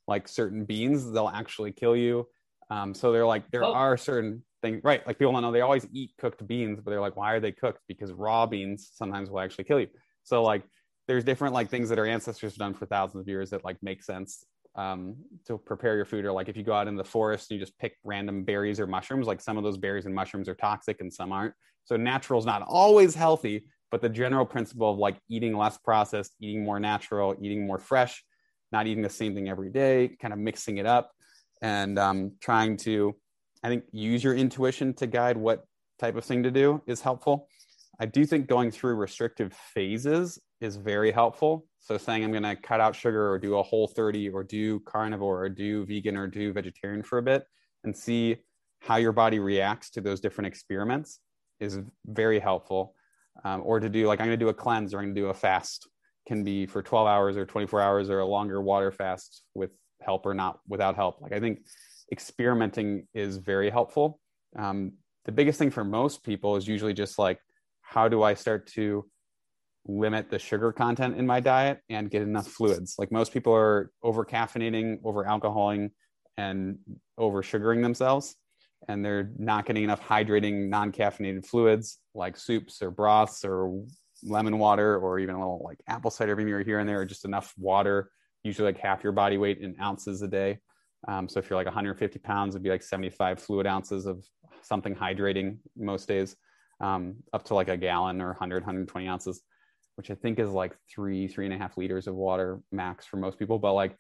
like certain beans they'll actually kill you. Um, so they're like there oh. are certain things right like people don't know they always eat cooked beans but they're like why are they cooked? Because raw beans sometimes will actually kill you. So like there's different like things that our ancestors have done for thousands of years that like make sense um, to prepare your food or like if you go out in the forest you just pick random berries or mushrooms like some of those berries and mushrooms are toxic and some aren't. So natural is not always healthy but the general principle of like eating less processed eating more natural eating more fresh not eating the same thing every day kind of mixing it up and um, trying to i think use your intuition to guide what type of thing to do is helpful. I do think going through restrictive phases is very helpful so saying I'm going to cut out sugar or do a whole 30 or do carnivore or do vegan or do vegetarian for a bit and see how your body reacts to those different experiments is very helpful. Um, or to do like I'm going to do a cleanse or I'm going to do a fast can be for 12 hours or 24 hours or a longer water fast with help or not without help. Like I think experimenting is very helpful. Um, the biggest thing for most people is usually just like, how do I start to limit the sugar content in my diet and get enough fluids? Like most people are over caffeinating, over alcoholing, and over sugaring themselves. And they're not getting enough hydrating, non caffeinated fluids like soups or broths or lemon water or even a little like apple cider vinegar here and there, or just enough water, usually like half your body weight in ounces a day. Um, so if you're like 150 pounds, it'd be like 75 fluid ounces of something hydrating most days, um, up to like a gallon or 100, 120 ounces, which I think is like three, three and a half liters of water max for most people. But like,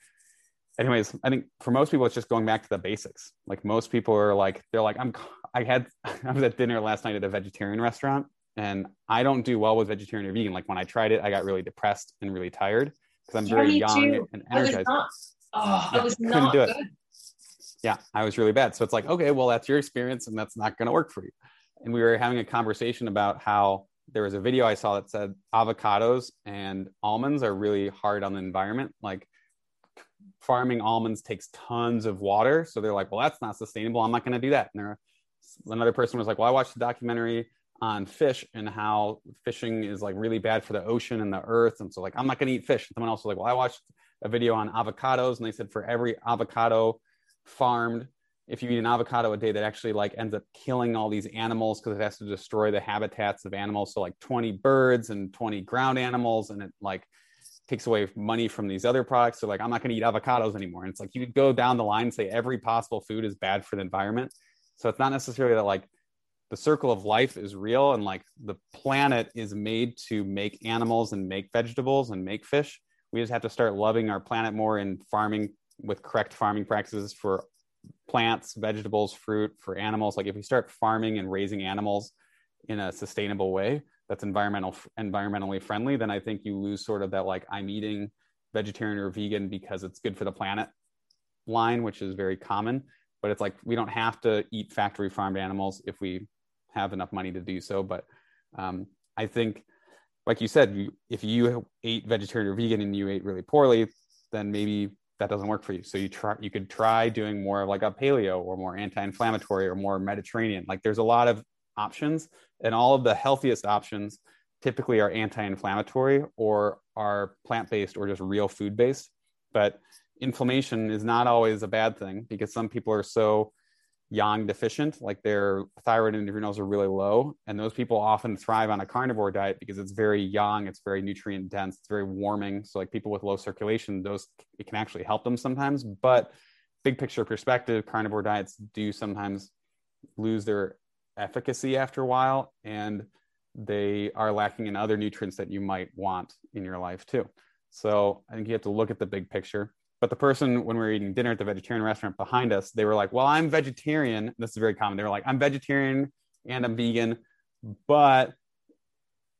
anyways, I think for most people, it's just going back to the basics. Like most people are like, they're like, I'm, I had, I was at dinner last night at a vegetarian restaurant and I don't do well with vegetarian or vegan. Like when I tried it, I got really depressed and really tired because I'm very young too. and energized. Oh, yeah, I was oh, not do good. Yeah, I was really bad. So it's like, okay, well, that's your experience and that's not going to work for you. And we were having a conversation about how there was a video I saw that said avocados and almonds are really hard on the environment. Like farming almonds takes tons of water. So they're like, well, that's not sustainable. I'm not going to do that. And there, another person was like, well, I watched the documentary on fish and how fishing is like really bad for the ocean and the earth. And so like, I'm not going to eat fish. And someone else was like, well, I watched a video on avocados and they said for every avocado farmed if you eat an avocado a day that actually like ends up killing all these animals because it has to destroy the habitats of animals. So like 20 birds and 20 ground animals and it like takes away money from these other products. So like i'm not going to eat avocados anymore. And it's like you could go down the line and say every possible food is bad for the environment. So it's not necessarily that like the circle of life is real and like the planet is made to make animals and make vegetables and make fish. We just have to start loving our planet more and farming with correct farming practices for plants, vegetables, fruit, for animals. Like if we start farming and raising animals in a sustainable way that's environmental environmentally friendly, then I think you lose sort of that like I'm eating vegetarian or vegan because it's good for the planet line, which is very common. But it's like we don't have to eat factory farmed animals if we have enough money to do so. But um, I think like you said, if you ate vegetarian or vegan and you ate really poorly, then maybe that doesn't work for you. So you try, you could try doing more of like a paleo or more anti-inflammatory or more Mediterranean. Like there's a lot of options, and all of the healthiest options typically are anti-inflammatory or are plant-based or just real food-based. But inflammation is not always a bad thing because some people are so yang deficient, like their thyroid and adrenals are really low. And those people often thrive on a carnivore diet because it's very yang, it's very nutrient dense, it's very warming. So like people with low circulation, those it can actually help them sometimes. But big picture perspective, carnivore diets do sometimes lose their efficacy after a while and they are lacking in other nutrients that you might want in your life too. So I think you have to look at the big picture. But the person, when we were eating dinner at the vegetarian restaurant behind us, they were like, Well, I'm vegetarian. This is very common. They were like, I'm vegetarian and I'm vegan, but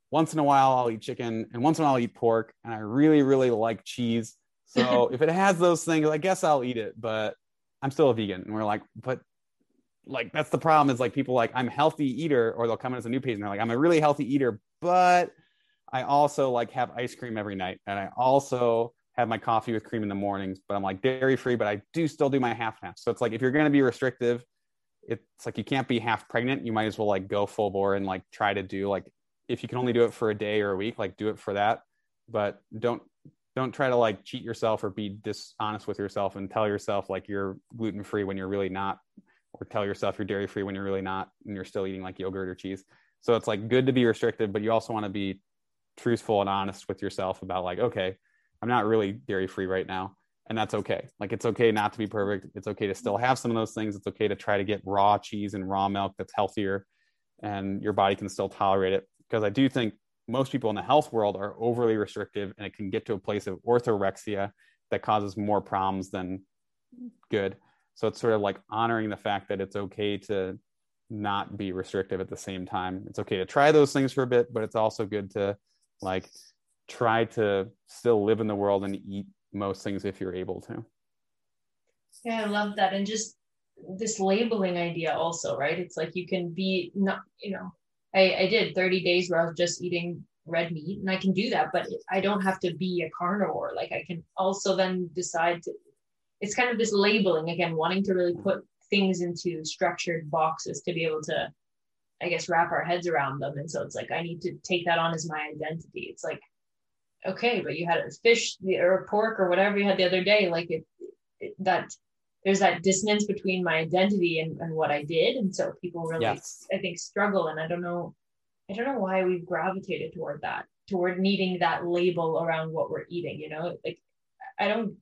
once in a while I'll eat chicken and once in a while I'll eat pork. And I really, really like cheese. So if it has those things, I guess I'll eat it, but I'm still a vegan. And we're like, But like, that's the problem is like people like, I'm healthy eater, or they'll come in as a new patient. They're like, I'm a really healthy eater, but I also like have ice cream every night. And I also have my coffee with cream in the mornings, but I'm like dairy free, but I do still do my half half. So it's like if you're going to be restrictive, it's like you can't be half pregnant. You might as well like go full bore and like try to do like if you can only do it for a day or a week, like do it for that. But don't don't try to like cheat yourself or be dishonest with yourself and tell yourself like you're gluten free when you're really not, or tell yourself you're dairy free when you're really not, and you're still eating like yogurt or cheese. So it's like good to be restrictive, but you also want to be truthful and honest with yourself about like, okay, I'm not really dairy free right now. And that's okay. Like it's okay not to be perfect. It's okay to still have some of those things. It's okay to try to get raw cheese and raw milk that's healthier and your body can still tolerate it. Because I do think most people in the health world are overly restrictive and it can get to a place of orthorexia that causes more problems than good. So it's sort of like honoring the fact that it's okay to not be restrictive at the same time. It's okay to try those things for a bit, but it's also good to like try to still live in the world and eat most things if you're able to. Yeah, I love that. And just this labeling idea also, right? It's like you can be not, you know, I, I did 30 days where I was just eating red meat and I can do that, but I don't have to be a carnivore. Like I can also then decide to, it's kind of this labeling again, wanting to really put things into structured boxes to be able to, I guess, wrap our heads around them. And so it's like, I need to take that on as my identity. It's like, okay, but you had a fish or pork or whatever you had the other day. Like it, it that there's that dissonance between my identity and, and what I did. And so people really, yes. I think, struggle. And I don't know, I don't know why we've gravitated toward that, toward needing that label around what we're eating, you know, like I don't.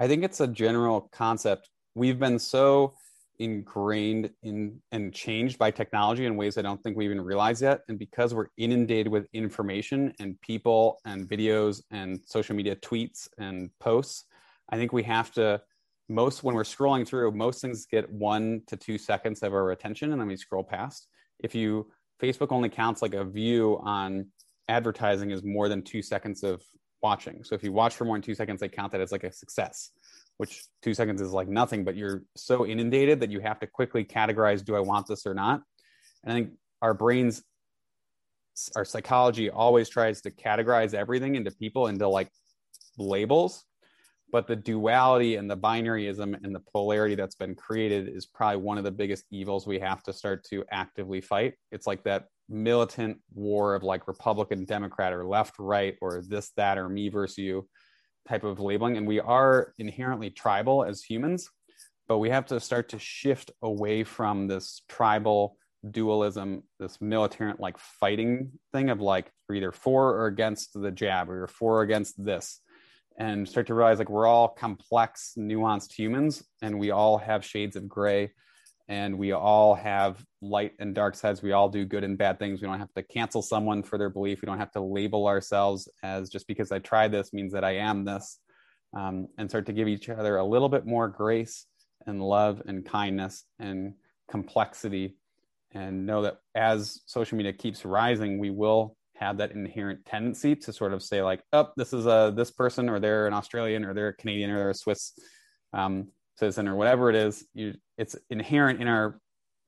I think it's a general concept. We've been so ingrained in and changed by technology in ways I don't think we even realize yet. And because we're inundated with information and people and videos and social media tweets and posts, I think we have to most when we're scrolling through most things get one to two seconds of our attention and then we scroll past. If you facebook only counts like a view on advertising is more than two seconds of watching. So if you watch for more than two seconds they count that as like a success which two seconds is like nothing but you're so inundated that you have to quickly categorize do i want this or not? And i think our brains our psychology always tries to categorize everything into people into like labels but the duality and the binaryism and the polarity that's been created is probably one of the biggest evils we have to start to actively fight. It's like that militant war of like republican democrat or left right or this that or me versus you type of labeling and we are inherently tribal as humans but we have to start to shift away from this tribal dualism this militant like fighting thing of like you're either for or against the jab or you're for or against this and start to realize like we're all complex, nuanced humans, and we all have shades of gray, and we all have light and dark sides. We all do good and bad things. We don't have to cancel someone for their belief. We don't have to label ourselves as just because I try this means that I am this, um, and start to give each other a little bit more grace and love and kindness and complexity, and know that as social media keeps rising, we will have that inherent tendency to sort of say like, oh, this is a this person, or they're an Australian, or they're a Canadian, or they're a Swiss um, citizen, or whatever it is. You, it's inherent in our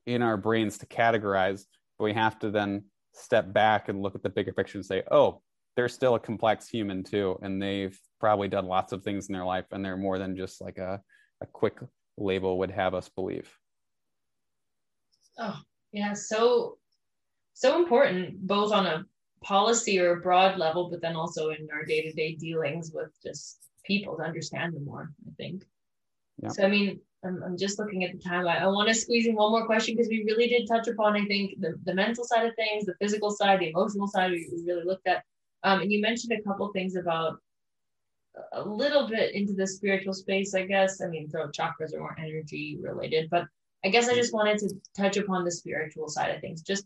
in our brains to categorize, but we have to then step back and look at the bigger picture and say, oh, they're still a complex human too, and they've probably done lots of things in their life, and they're more than just like a a quick label would have us believe. Oh yeah, so so important both on a policy or a broad level, but then also in our day to day dealings with just people to understand them more, I think. Yeah. So, I mean, I'm, I'm just looking at the time. I, I want to squeeze in one more question because we really did touch upon, I think, the, the mental side of things, the physical side, the emotional side, we, we really looked at. Um, and you mentioned a couple things about a little bit into the spiritual space, I guess. I mean, throat chakras are more energy related, but I guess I just wanted to touch upon the spiritual side of things, just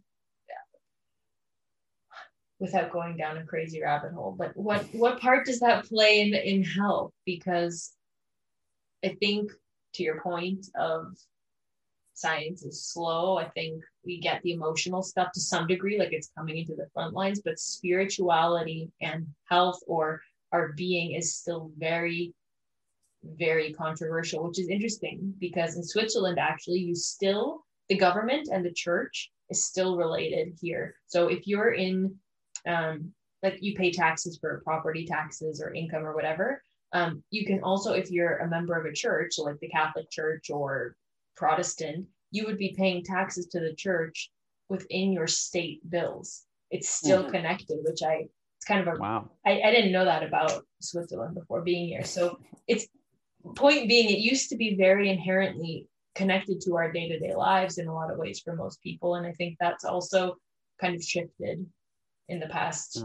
without going down a crazy rabbit hole but what what part does that play in in health because i think to your point of science is slow i think we get the emotional stuff to some degree like it's coming into the front lines but spirituality and health or our being is still very very controversial which is interesting because in switzerland actually you still the government and the church is still related here so if you're in um, like you pay taxes for property taxes or income or whatever. Um, you can also, if you're a member of a church, like the Catholic Church or Protestant, you would be paying taxes to the church within your state bills. It's still mm-hmm. connected, which I it's kind of a wow. I, I didn't know that about Switzerland before being here. So it's point being, it used to be very inherently connected to our day to day lives in a lot of ways for most people, and I think that's also kind of shifted in the past.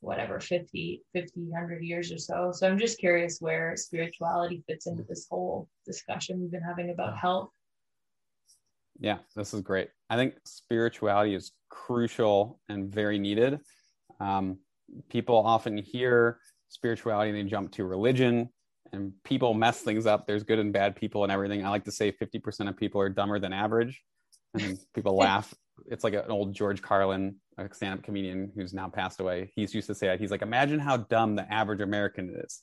Whatever 50 50 100 years or so. So i'm just curious where spirituality fits into this whole discussion we've been having about health. Yeah this is great. I think spirituality is crucial and very needed. Um, people often hear spirituality and they jump to religion and people mess things up. There's good and bad people and everything. I like to say 50% of people are dumber than average. And people laugh it's like an old george carlin a stand-up comedian who's now passed away. He's used to say that. He's like, imagine how dumb the average American is.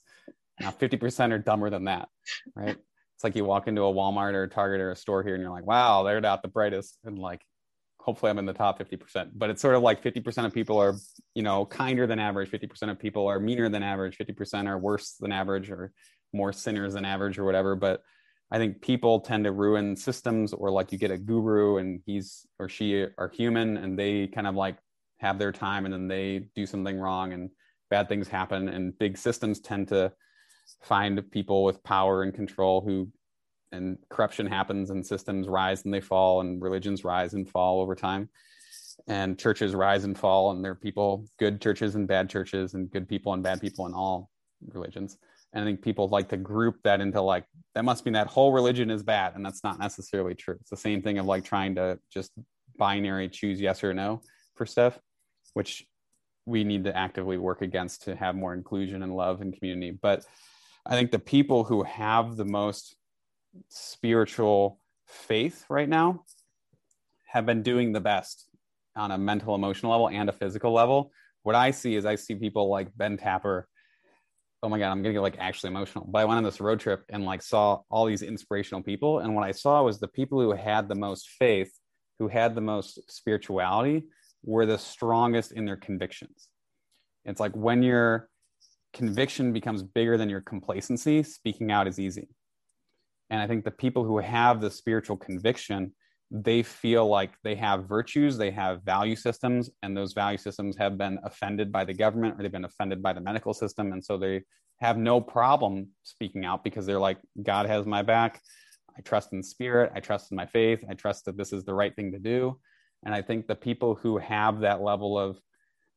Now, 50% are dumber than that, right? it's like you walk into a Walmart or a Target or a store here and you're like, wow, they're not the brightest. And like, hopefully I'm in the top 50%. But it's sort of like 50% of people are, you know, kinder than average, 50% of people are meaner than average, 50% are worse than average or more sinners than average or whatever. But I think people tend to ruin systems or like you get a guru and he's or she are human and they kind of like have their time and then they do something wrong and bad things happen. And big systems tend to find people with power and control who and corruption happens and systems rise and they fall and religions rise and fall over time. And churches rise and fall and there are people good churches and bad churches and good people and bad people in all religions and i think people like to group that into like that must mean that whole religion is bad and that's not necessarily true it's the same thing of like trying to just binary choose yes or no for stuff which we need to actively work against to have more inclusion and love and community but I think the people who have the most spiritual faith right now have been doing the best on a mental, emotional level and a physical level. What I see is I see people like Ben Tapper. Oh my God, I'm gonna get like actually emotional. But I went on this road trip and like saw all these inspirational people. And what I saw was the people who had the most faith, who had the most spirituality, were the strongest in their convictions. It's like when you're conviction becomes bigger than your complacency, speaking out is easy. And I think the people who have the spiritual conviction, they feel like they have virtues, they have value systems, and those value systems have been offended by the government or they've been offended by the medical system. And so they have no problem speaking out because they're like, God has my back. I trust in spirit. I trust in my faith. I trust that this is the right thing to do. And I think the people who have that level of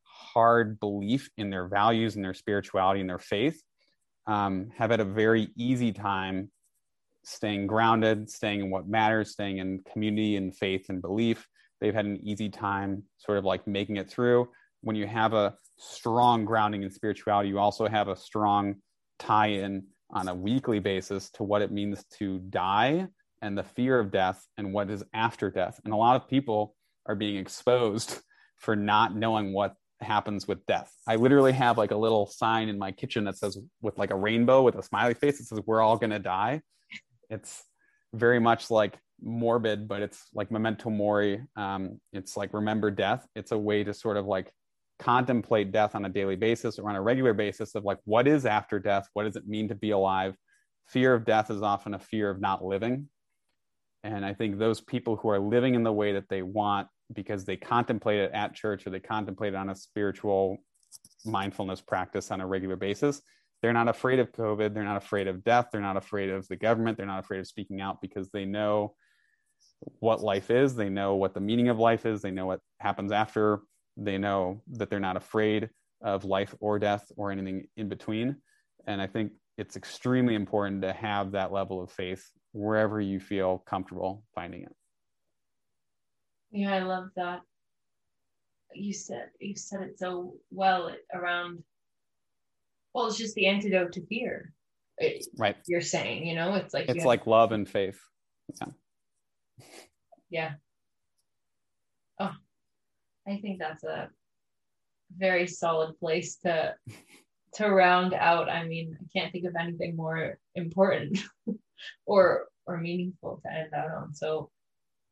hard belief in their values and their spirituality and their faith um, have had a very easy time staying grounded, staying in what matters, staying in community and faith and belief. They've had an easy time sort of like making it through. When you have a strong grounding in spirituality, you also have a strong tie in on a weekly basis to what it means to die and the fear of death and what is after death. And a lot of people are being exposed for not knowing what happens with death. I literally have like a little sign in my kitchen that says with like a rainbow with a smiley face. It says we're all gonna die. It's very much like morbid, but it's like memento mori. Um, it's like remember death. It's a way to sort of like contemplate death on a daily basis or on a regular basis of like what is after death? What does it mean to be alive? Fear of death is often a fear of not living. And I think those people who are living in the way that they want because they contemplate it at church or they contemplate it on a spiritual mindfulness practice on a regular basis they're not afraid of covid. They're not afraid of death. They're not afraid of the government. They're not afraid of speaking out because they know what life is. They know what the meaning of life is. They know what happens after. They know that they're not afraid of life or death or anything in between. And i think it's extremely important to have that level of faith wherever you feel comfortable finding it. Yeah, I love that. You said you said it so well around. Well, it's just the antidote to fear. right. You're saying, you know, it's like it's like love and faith. Yeah. Yeah. Oh, I think that's a very solid place to to round out. I mean, I can't think of anything more important or or meaningful to end out on. So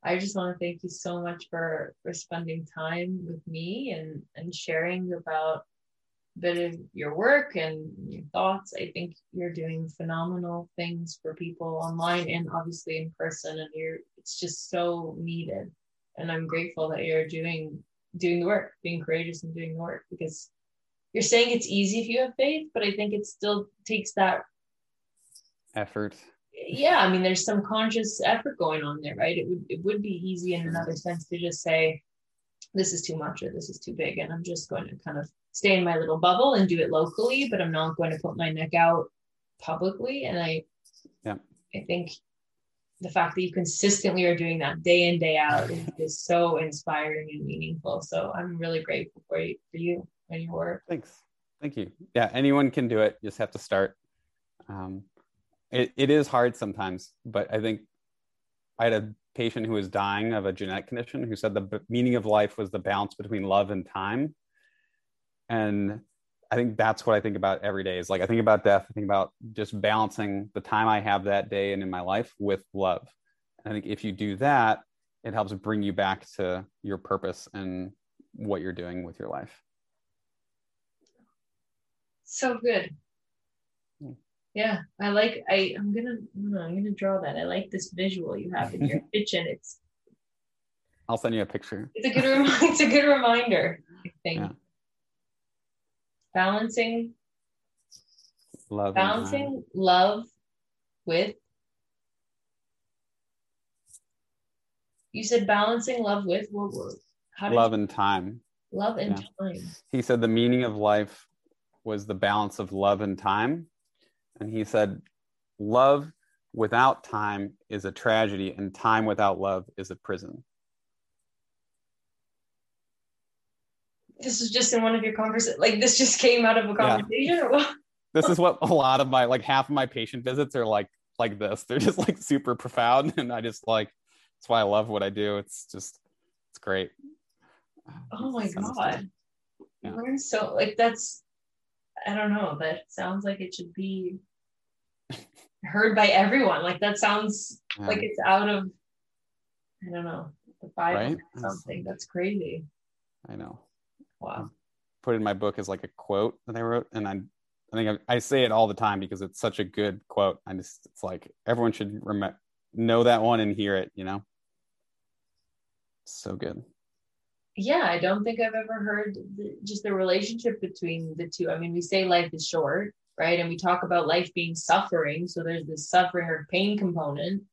I just want to thank you so much for for spending time with me and and sharing about bit of your work and your thoughts. I think you're doing phenomenal things for people online and obviously in person, and you're it's just so needed. And I'm grateful that you're doing doing the work, being courageous and doing the work because you're saying it's easy if you have faith, but I think it still takes that effort yeah, I mean, there's some conscious effort going on there, right? It would it would be easy in another sense to just say, this is too much or this is too big, and I'm just going to kind of stay in my little bubble and do it locally, but I'm not going to put my neck out publicly. And I, yeah, I think the fact that you consistently are doing that day in day out is, is so inspiring and meaningful. So I'm really grateful for you for you and your work. Thanks, thank you. Yeah, anyone can do it. You just have to start. Um, it, it is hard sometimes, but I think I had a patient who was dying of a genetic condition who said the meaning of life was the balance between love and time. And I think that's what I think about every day is like I think about death, I think about just balancing the time I have that day and in my life with love. And I think if you do that, it helps bring you back to your purpose and what you're doing with your life. So good. Yeah, I like. I I'm gonna I'm gonna draw that. I like this visual you have in your kitchen. It's I'll send you a picture. it's a good rem- it's a good reminder. I think Yeah. balancing Love. balancing love with. You said balancing love with what? how time. Love and time. love and Yeah. time? He said the meaning of life was the balance of love and time. And he said, love without time is a tragedy, and time without love is a prison. This is just in one of your conversations. Like this just came out of a conversation, or what? This is what a lot of my like half of my patient visits are like like this. They're just like super profound. And I just like that's why I love what I do. It's just it's great. Oh my god. Yeah. Learn so like that's I don't know, that sounds like it should be heard by everyone. Like that sounds Yeah. like it's out of I don't know, the Bible Right? or something. That's crazy. I know. Wow. Put it in my book as like a quote that I wrote, and I I think I, I say it all the time because it's such a good quote. I just it's like everyone should rem- know that one and hear it. You know, so good. Yeah, I don't think I've ever heard the, just the relationship between the two. I mean, we say life is short, right? And we talk about life being suffering. So there's this suffering or pain component.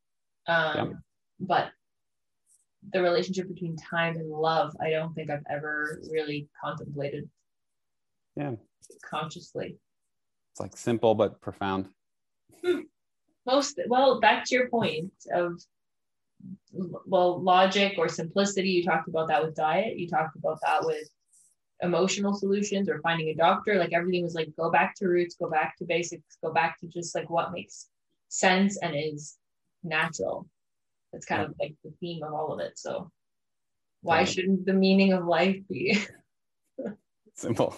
Um, Yeah. But the relationship between time and love, I don't think I've ever really contemplated Yeah, consciously. it's like simple but profound. Most, well, back to your point of, well, logic or simplicity. You talked about that with diet. You talked about that with emotional solutions or finding a doctor like everything was like go back to roots go back to basics go back to just like what makes sense and is natural. That's kind of like the theme of all of it so. Why Yeah. shouldn't the meaning of life be? Simple.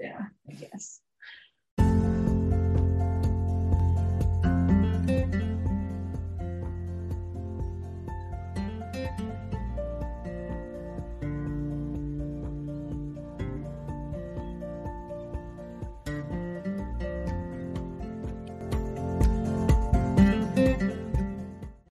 yeah i guess